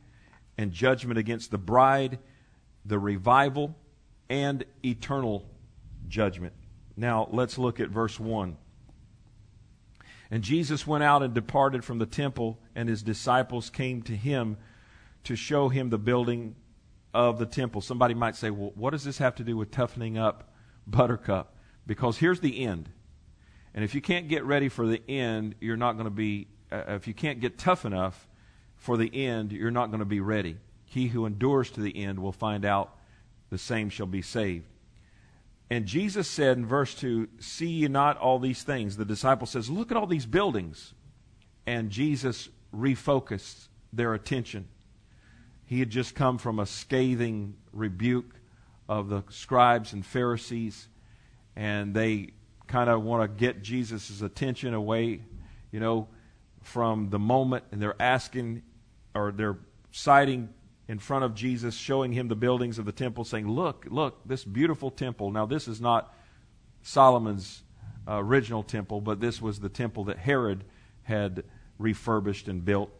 and judgment against the bride, the revival, and eternal judgment. Now let's look at verse one. And Jesus went out and departed from the temple, and his disciples came to him to show him the building of the temple. Somebody might say, well, what does this have to do with toughening up Buttercup? Because here's the end. And if you can't get ready for the end, you're not going to be, uh, if you can't get tough enough for the end, you're not going to be ready. He who endures to the end will find out the same shall be saved. And Jesus said in verse 2, See ye not all these things? The disciple says, Look at all these buildings. And Jesus refocused their attention. He had just come from a scathing rebuke of the scribes and Pharisees, and they kind of want to get Jesus' attention away, you know, from the moment, and they're asking or they're citing in front of Jesus, showing him the buildings of the temple, saying, Look, look, this beautiful temple. Now, this is not Solomon's uh, original temple, but this was the temple that Herod had refurbished and built.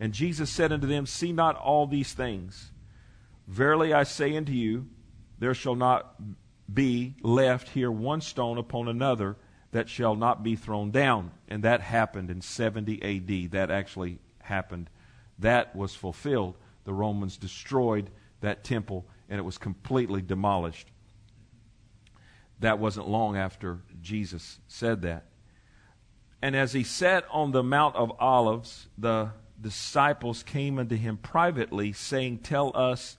And Jesus said unto them, See not all these things. Verily I say unto you, there shall not be left here one stone upon another that shall not be thrown down. And that happened in 70 AD. That actually happened. That was fulfilled the Romans destroyed that temple and it was completely demolished. That wasn't long after Jesus said that. And as he sat on the Mount of Olives, the disciples came unto him privately, saying, Tell us,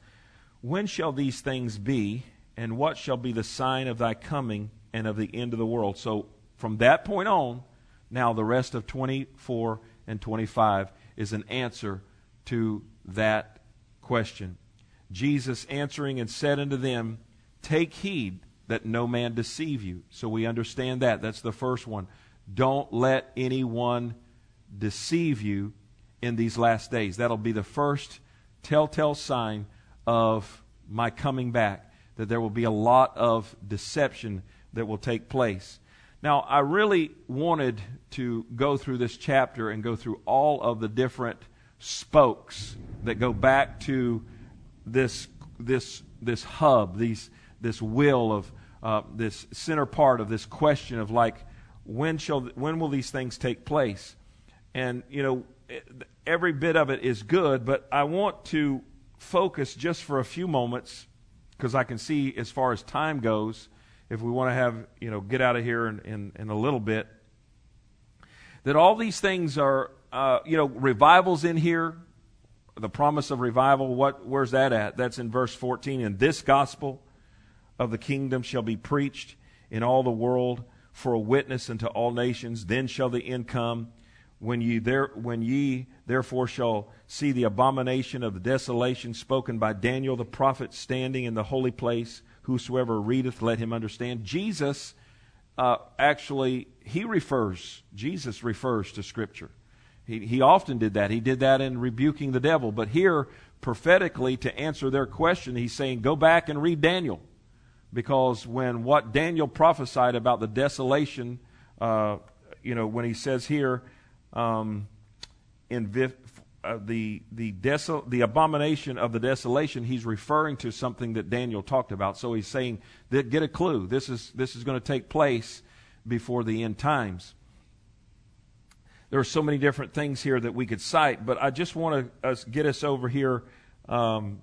when shall these things be, and what shall be the sign of thy coming and of the end of the world? So from that point on, now the rest of 24 and 25 is an answer to that question. Jesus answering and said unto them, Take heed that no man deceive you. So we understand that. That's the first one. Don't let anyone deceive you in these last days. That'll be the first telltale sign of my coming back, that there will be a lot of deception that will take place. Now, I really wanted to go through this chapter and go through all of the different spokes that go back to this, this, this hub, these, this will of uh, this center part of this question of like, when, shall, when will these things take place? And, you know, every bit of it is good, but I want to focus just for a few moments because I can see as far as time goes, if we want to have, you know, get out of here in, in, in a little bit, that all these things are uh, you know, revivals in here. The promise of revival, what, where's that at? That's in verse 14. And this gospel of the kingdom shall be preached in all the world for a witness unto all nations. Then shall the end come. when ye, there, when ye therefore shall see the abomination of the desolation spoken by Daniel the prophet standing in the holy place, whosoever readeth, let him understand. Jesus uh, actually, he refers, Jesus refers to Scripture. He, he often did that. He did that in rebuking the devil. But here, prophetically, to answer their question, he's saying, go back and read Daniel. Because when what Daniel prophesied about the desolation, uh, you know, when he says here, um, in Vif, uh, the the desol- the abomination of the desolation, he's referring to something that Daniel talked about. So he's saying get a clue. This is this is going to take place before the end times. There are so many different things here that we could cite, but I just want to uh, get us over here um,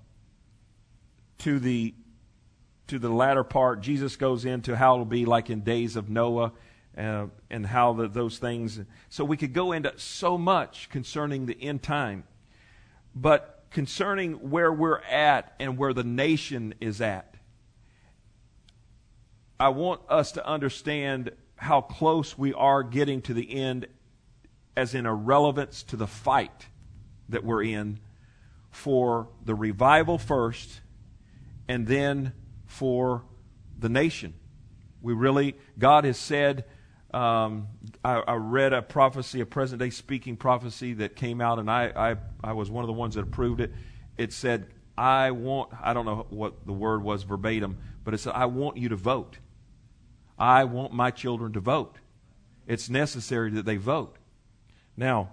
to the to the latter part. Jesus goes into how it'll be like in days of Noah uh, and how the, those things. So we could go into so much concerning the end time, but concerning where we're at and where the nation is at, I want us to understand how close we are getting to the end, as in a relevance to the fight that we're in for the revival first, and then for the nation. We really, God has said um, I, I, read a prophecy, a present day speaking prophecy that came out, and I, I, I was one of the ones that approved it. It said, I want, I don't know what the word was verbatim, but it said, I want you to vote. I want my children to vote. It's necessary that they vote. Now,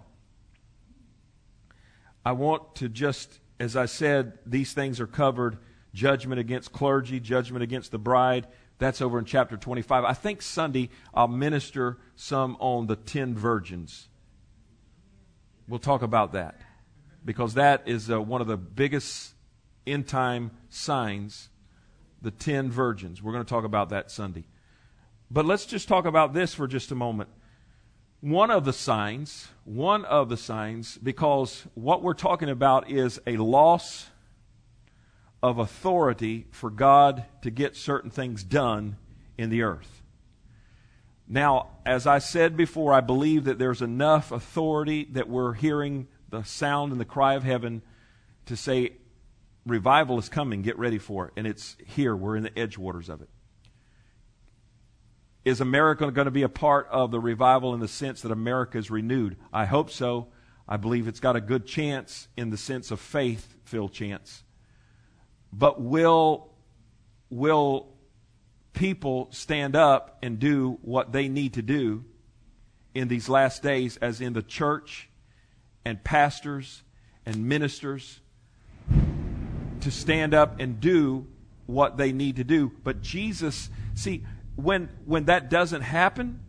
I want to just, as I said, these things are covered judgment against clergy, judgment against the bride, that's over in chapter 25. I think Sunday I'll minister some on the ten virgins. We'll talk about that because that is uh, one of the biggest end time signs the ten virgins. We're going to talk about that Sunday. But let's just talk about this for just a moment. One of the signs, one of the signs, because what we're talking about is a loss of authority for God to get certain things done in the earth. Now, as I said before, I believe that there's enough authority that we're hearing the sound and the cry of heaven to say, revival is coming, get ready for it. And it's here, we're in the edgewaters of it. Is America going to be a part of the revival in the sense that America is renewed? I hope so. I believe it's got a good chance in the sense of faith filled chance. But will, will people stand up and do what they need to do in these last days, as in the church and pastors and ministers, to stand up and do what they need to do? But Jesus, see, when, when that doesn't happen,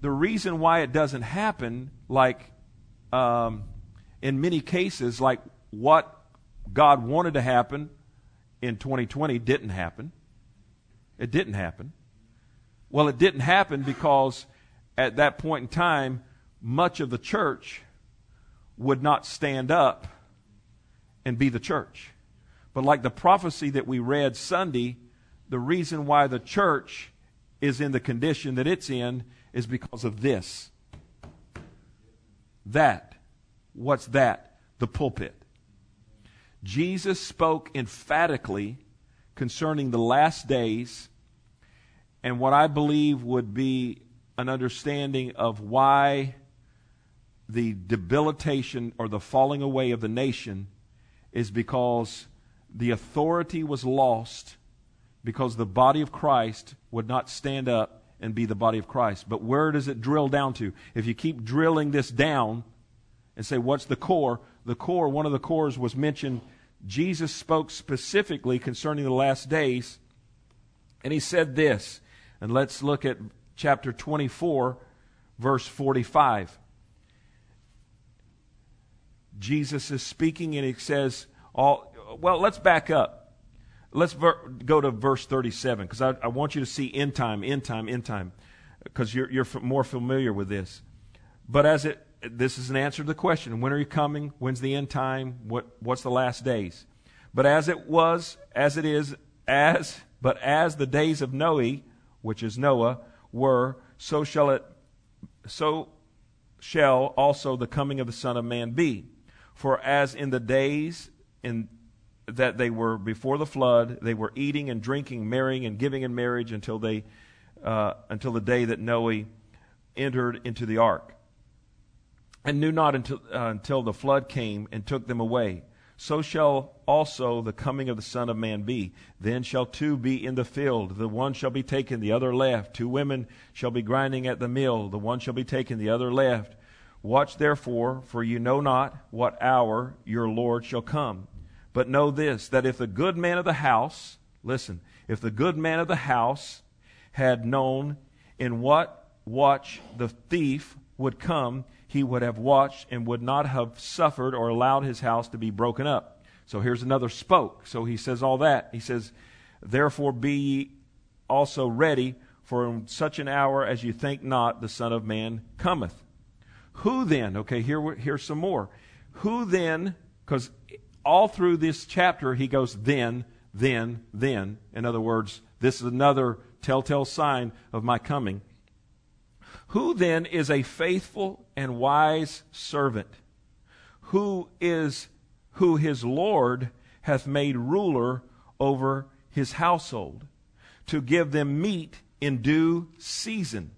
the reason why it doesn't happen, like um, in many cases, like what God wanted to happen in 2020 didn't happen. It didn't happen. Well, it didn't happen because at that point in time, much of the church would not stand up and be the church. But like the prophecy that we read Sunday, the reason why the church is in the condition that it's in is because of this. That. What's that? The pulpit. Jesus spoke emphatically concerning the last days and what I believe would be an understanding of why the debilitation or the falling away of the nation is because the authority was lost because the body of Christ would not stand up and be the body of Christ. But where does it drill down to? If you keep drilling this down and say, what's the core? The core, one of the cores was mentioned Jesus spoke specifically concerning the last days, and he said this. And let's look at chapter 24, verse 45. Jesus is speaking, and he says, all, well, let's back up. Let's ver- go to verse 37, because I, I, want you to see end time, end time, end time, because you're, you're f- more familiar with this. But as it this is an answer to the question when are you coming when's the end time what, what's the last days but as it was as it is as but as the days of noe which is noah were so shall it so shall also the coming of the Son of Man be. For as in the days in that they were before the flood, they were eating and drinking, marrying and giving in marriage until they uh, until the day that Noah entered into the ark, and knew not until uh, until the flood came and took them away. So shall also the coming of the Son of Man be. Then shall two be in the field, the one shall be taken, the other left. Two women shall be grinding at the mill, the one shall be taken, the other left. Watch therefore, for you know not what hour your Lord shall come. But know this, that if the good man of the house, listen, if the good man of the house had known in what watch the thief would come, he would have watched and would not have suffered or allowed his house to be broken up. So here's another spoke. So he says all that. He says, Therefore be ye also ready, for in such an hour as you think not, the Son of Man cometh. Who then? Okay, here, here's some more. Who then, because all through this chapter, he goes, then, then, then. In other words, this is another telltale sign of my coming. Who then is a faithful and wise servant, who is who his Lord hath made ruler over his household, to give them meat in due season?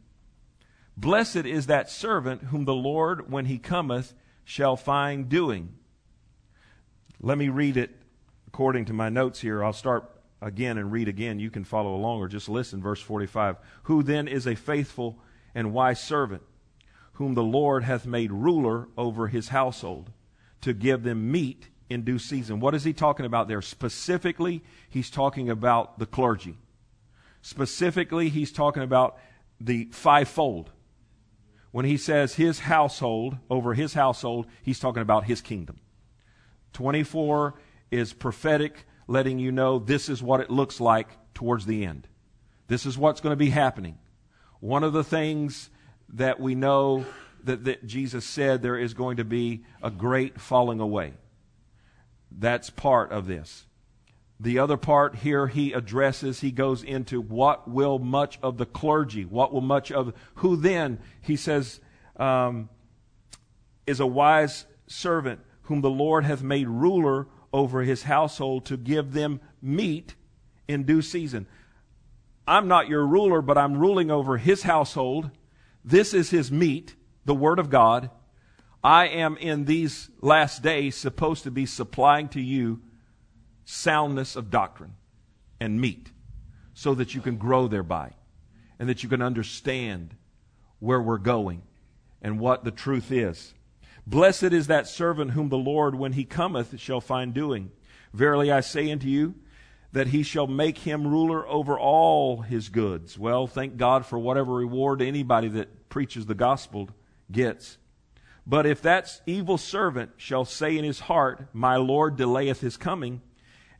Blessed is that servant whom the Lord, when he cometh, shall find doing. Let me read it according to my notes here. I'll start again and read again. You can follow along or just listen. Verse 45. Who then is a faithful and wise servant, whom the Lord hath made ruler over his household, to give them meat in due season? What is he talking about there? Specifically, he's talking about the clergy. Specifically, he's talking about the fivefold. When he says his household, over his household, he's talking about his kingdom. 24 is prophetic, letting you know this is what it looks like towards the end. This is what's going to be happening. One of the things that we know that, that Jesus said there is going to be a great falling away. That's part of this. The other part here he addresses, he goes into what will much of the clergy, what will much of, who then, he says, um, is a wise servant whom the Lord hath made ruler over his household to give them meat in due season. I'm not your ruler, but I'm ruling over his household. This is his meat, the Word of God. I am in these last days supposed to be supplying to you soundness of doctrine and meat so that you can grow thereby and that you can understand where we're going and what the truth is. Blessed is that servant whom the Lord, when he cometh, shall find doing. Verily I say unto you, that he shall make him ruler over all his goods. Well, thank God for whatever reward anybody that preaches the gospel gets. But if that evil servant shall say in his heart, My Lord delayeth his coming,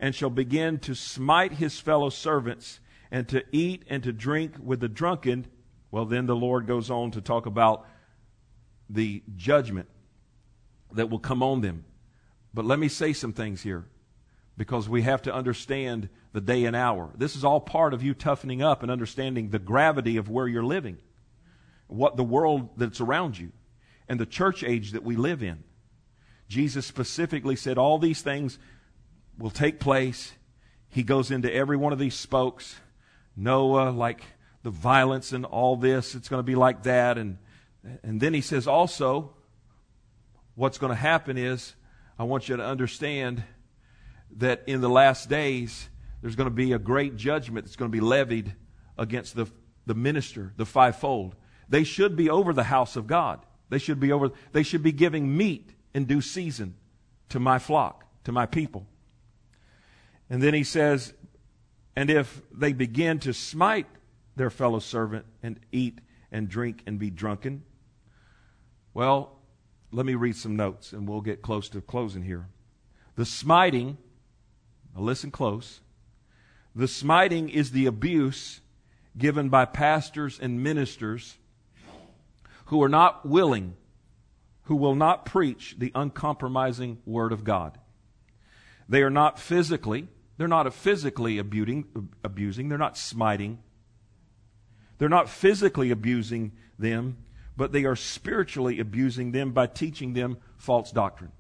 and shall begin to smite his fellow servants, and to eat and to drink with the drunken, well, then the Lord goes on to talk about the judgment that will come on them. But let me say some things here because we have to understand the day and hour. This is all part of you toughening up and understanding the gravity of where you're living, what the world that's around you, and the church age that we live in. Jesus specifically said all these things will take place. He goes into every one of these spokes. Noah, like the violence and all this, it's going to be like that. And, and then he says also, what's going to happen is, I want you to understand that in the last days, there's going to be a great judgment that's going to be levied against the, the minister, the fivefold. They should be over the house of God. They should be over, they should be giving meat in due season to my flock, to my people. And then he says, and if they begin to smite their fellow servant and eat and drink and be drunken, well, let me read some notes and we'll get close to closing here. The smiting, listen close. The smiting is the abuse given by pastors and ministers who are not willing, who will not preach the uncompromising Word of God. They are not physically, they're not physically abusing, abusing, they're not smiting. They're not physically abusing them, but they are spiritually abusing them by teaching them false doctrine.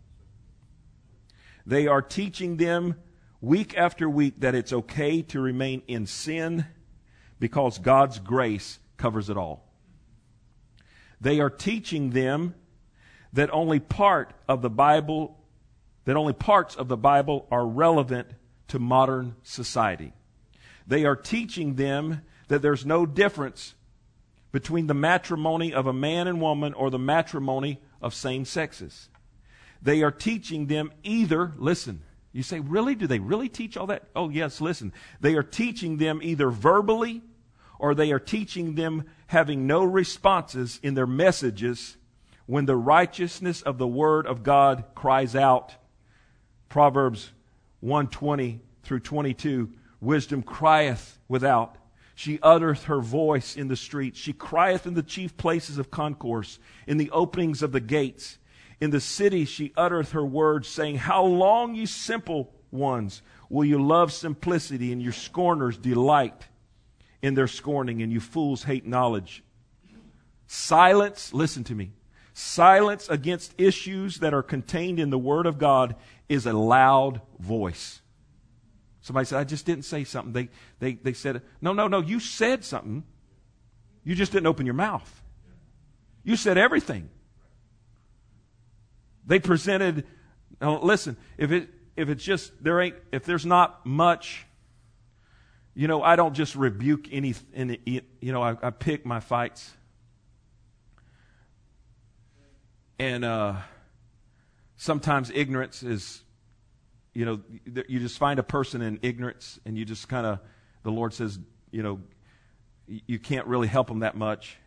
They are teaching them week after week that it's okay to remain in sin because God's grace covers it all. They are teaching them that only part of the Bible, that only parts of the Bible are relevant to modern society. They are teaching them that there's no difference between the matrimony of a man and woman or the matrimony of same sexes. They are teaching them either, listen, you say, really? Do they really teach all that? Oh, yes, listen. They are teaching them either verbally or they are teaching them having no responses in their messages when the righteousness of the word of God cries out. Proverbs 120 through 22. Wisdom crieth without. She uttereth her voice in the streets. She crieth in the chief places of concourse, in the openings of the gates. In the city she uttereth her words, saying, How long, ye simple ones, will you love simplicity, and your scorners delight in their scorning, and you fools hate knowledge? Silence, listen to me. Silence against issues that are contained in the Word of God is a loud voice. Somebody said, I just didn't say something. They, they, they said, No, no, no, you said something. You just didn't open your mouth. You said everything. They presented, now listen, if it, if it's just, there ain't, if there's not much, you know, I don't just rebuke any, any you know, I, I pick my fights. And, uh, sometimes ignorance is, you know, you just find a person in ignorance and you just kind of, the Lord says, you know, you can't really help them that much,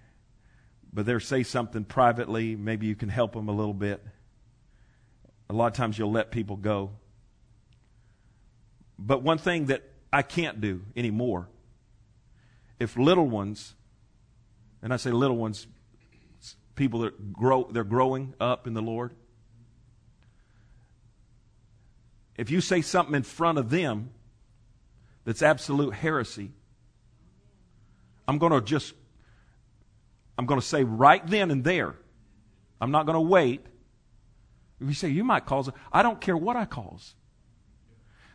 but they say something privately, maybe you can help them a little bit. A lot of times you'll let people go. But one thing that I can't do anymore, if little ones, and I say little ones, people that grow, they're growing up in the Lord. If you say something in front of them that's absolute heresy, I'm going to just, I'm going to say right then and there. I'm not going to wait. If you say, you might cause I don't care what I cause.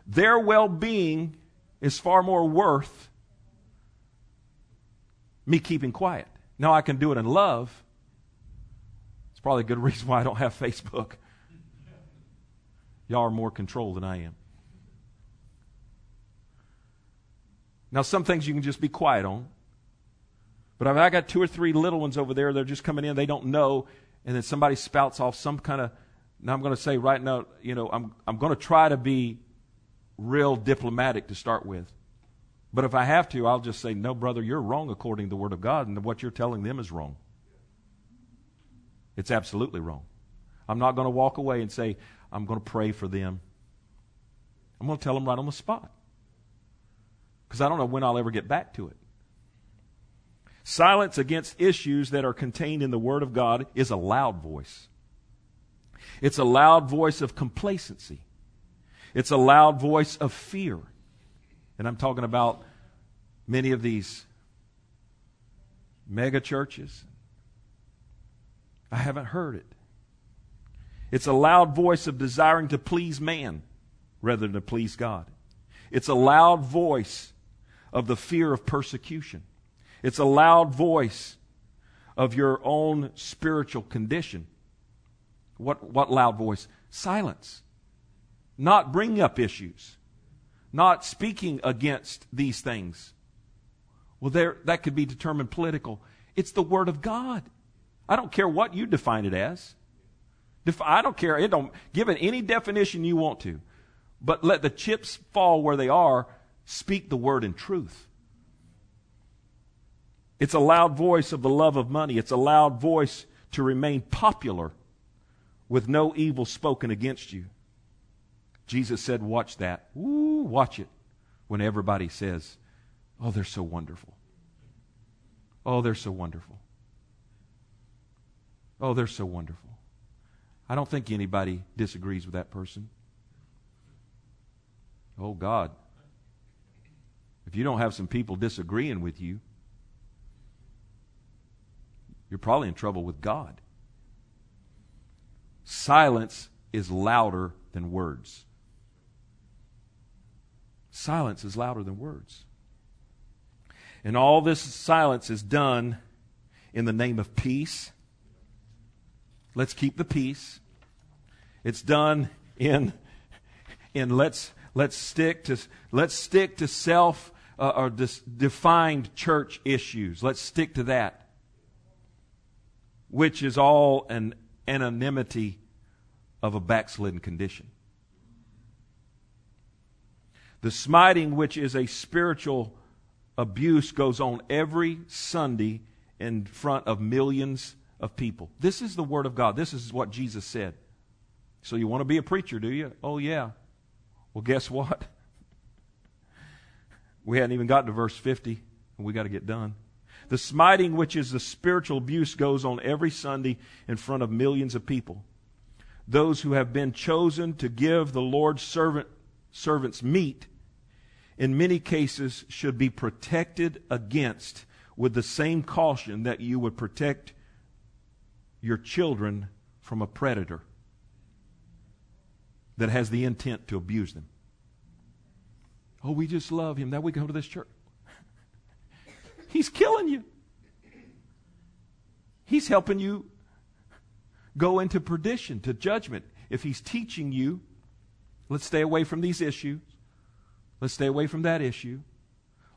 Their well being is far more worth me keeping quiet. Now I can do it in love. It's probably a good [laughs] reason why I don't have Facebook. Y'all are more control than I am. Now, some things you can just be quiet on. But I've got two or three little ones over there, they're just coming in, they don't know, and then somebody spouts off some kind of now I'm going to say right now, you know, I'm, I'm going to try to be real diplomatic to start with. But if I have to, I'll just say, no, brother, you're wrong according to the Word of God, and what you're telling them is wrong. It's absolutely wrong. I'm not going to walk away and say, I'm going to pray for them. I'm going to tell them right on the spot. Because I don't know when I'll ever get back to it. Silence against issues that are contained in the Word of God is a loud voice. It's a loud voice of complacency. It's a loud voice of fear. And I'm talking about many of these mega churches. I haven't heard it. It's a loud voice of desiring to please man rather than to please God. It's a loud voice of the fear of persecution. It's a loud voice of your own spiritual condition what, what loud voice? Silence. Not bringing up issues. Not speaking against these things. Well, there, that could be determined political. It's the Word of God. I don't care what you define it as. I don't care. It don't, give it any definition you want to. But let the chips fall where they are. Speak the Word in truth. It's a loud voice of the love of money. It's a loud voice to remain popular with no evil spoken against you. Jesus said, Watch that. Ooh, watch it. When everybody says, Oh, they're so wonderful. Oh, they're so wonderful. Oh, they're so wonderful. I don't think anybody disagrees with that person. Oh, God. If you don't have some people disagreeing with you, you're probably in trouble with God. Silence is louder than words. Silence is louder than words. And all this silence is done in the name of peace. Let's keep the peace. It's done in in let's let's stick to let's stick to self uh, or dis- defined church issues. Let's stick to that, which is all an anonymity of a backslidden condition. The smiting, which is a spiritual abuse, goes on every Sunday in front of millions of people. This is the Word of God. This is what Jesus said. So you want to be a preacher, do you? Oh, yeah. Well, guess what? [laughs] We hadn't even gotten to verse 50, and we got to get done. The smiting, which is the spiritual abuse, goes on every Sunday in front of millions of people. Those who have been chosen to give the Lord's servant, servants meat in many cases should be protected against with the same caution that you would protect your children from a predator that has the intent to abuse them. Oh, we just love him. That we go to this church. [laughs] He's killing you. He's helping you go into perdition, to judgment. If he's teaching you, let's stay away from these issues. Let's stay away from that issue.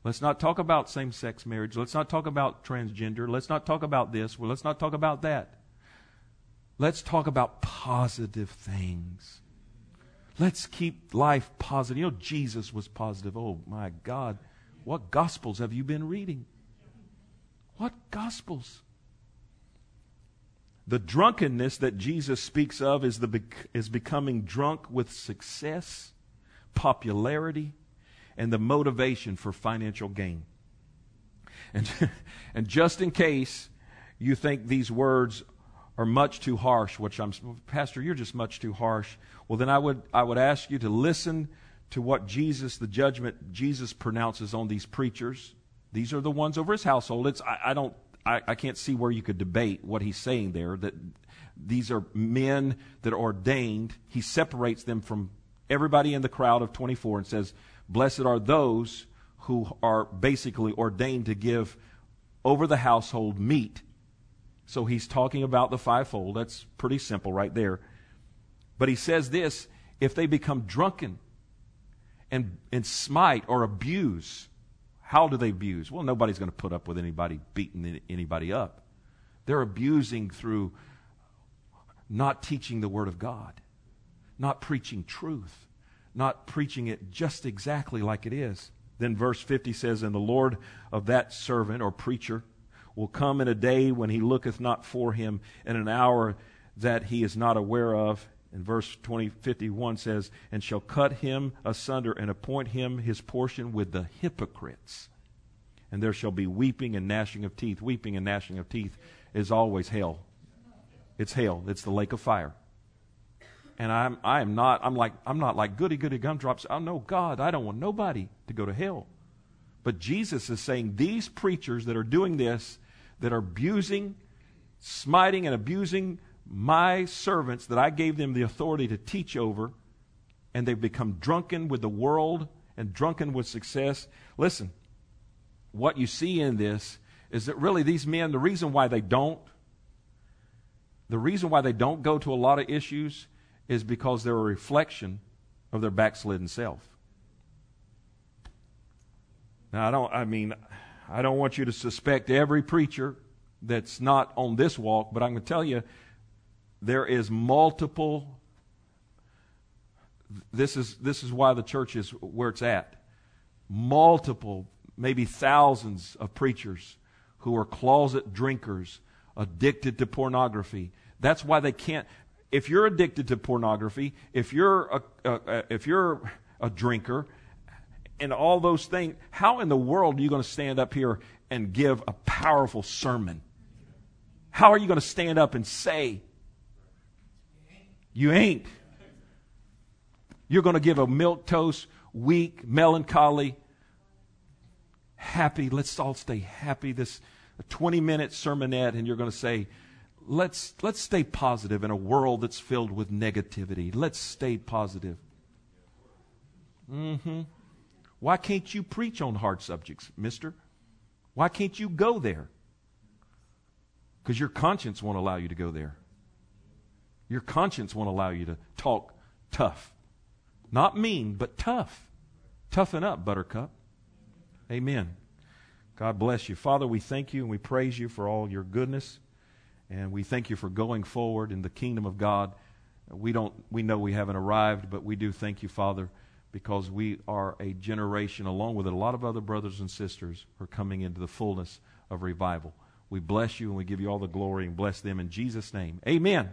Let's not talk about same sex marriage. Let's not talk about transgender. Let's not talk about this. Well, let's not talk about that. Let's talk about positive things. Let's keep life positive. You know, Jesus was positive. Oh, my God. What Gospels have you been reading? What Gospels? The drunkenness that Jesus speaks of is, the, is becoming drunk with success, popularity, and the motivation for financial gain. And, [laughs] and just in case you think these words are much too harsh, which I'm, Pastor, you're just much too harsh. Well, then I would, I would ask you to listen to what Jesus, the judgment Jesus pronounces on these preachers. These are the ones over his household. It's, I, I don't, I, I can't see where you could debate what he's saying there. That these are men that are ordained. He separates them from everybody in the crowd of 24 and says, Blessed are those who are basically ordained to give over the household meat. So he's talking about the fivefold. That's pretty simple right there. But he says this if they become drunken and, and smite or abuse, how do they abuse? Well, nobody's going to put up with anybody beating anybody up. They're abusing through not teaching the Word of God, not preaching truth not preaching it just exactly like it is. Then verse 50 says, And the Lord of that servant or preacher will come in a day when he looketh not for him, in an hour that he is not aware of. And verse 20, 51 says, And shall cut him asunder and appoint him his portion with the hypocrites. And there shall be weeping and gnashing of teeth. Weeping and gnashing of teeth is always hell. It's hell. It's the lake of fire and I'm I am not I'm like I'm not like goody goody gumdrops. Oh no, God, I don't want nobody to go to hell. But Jesus is saying these preachers that are doing this, that are abusing, smiting and abusing my servants that I gave them the authority to teach over, and they've become drunken with the world and drunken with success. Listen, what you see in this is that really these men, the reason why they don't, the reason why they don't go to a lot of issues is because they're a reflection of their backslidden self. Now, I don't, I mean, I don't want you to suspect every preacher that's not on this walk, but I'm going to tell you there is multiple. This is, this is why the church is where it's at. Multiple, maybe thousands of preachers who are closet drinkers, addicted to pornography. That's why they can't if you're addicted to pornography, if you're a, a, if you're a drinker, and all those things, how in the world are you going to stand up here and give a powerful sermon? How are you going to stand up and say, you ain't? You're going to give a milk toast, weak, melancholy, happy. Let's all stay happy this 20 minute sermonette and you're going to say, let's, let's stay positive in a world that's filled with negativity. Let's stay positive. Mm-hmm. Why can't you preach on hard subjects, mister? Why can't you go there? Because your conscience won't allow you to go there. Your conscience won't allow you to talk tough. Not mean, but tough. Toughen up, buttercup. Amen. God bless you. Father, we thank you and we praise you for all your goodness. And we thank you for going forward in the kingdom of God. We don't we know we haven't arrived, but we do thank you, Father, because we are a generation along with a lot of other brothers and sisters who are coming into the fullness of revival. We bless you and we give you all the glory and bless them in Jesus' name. Amen.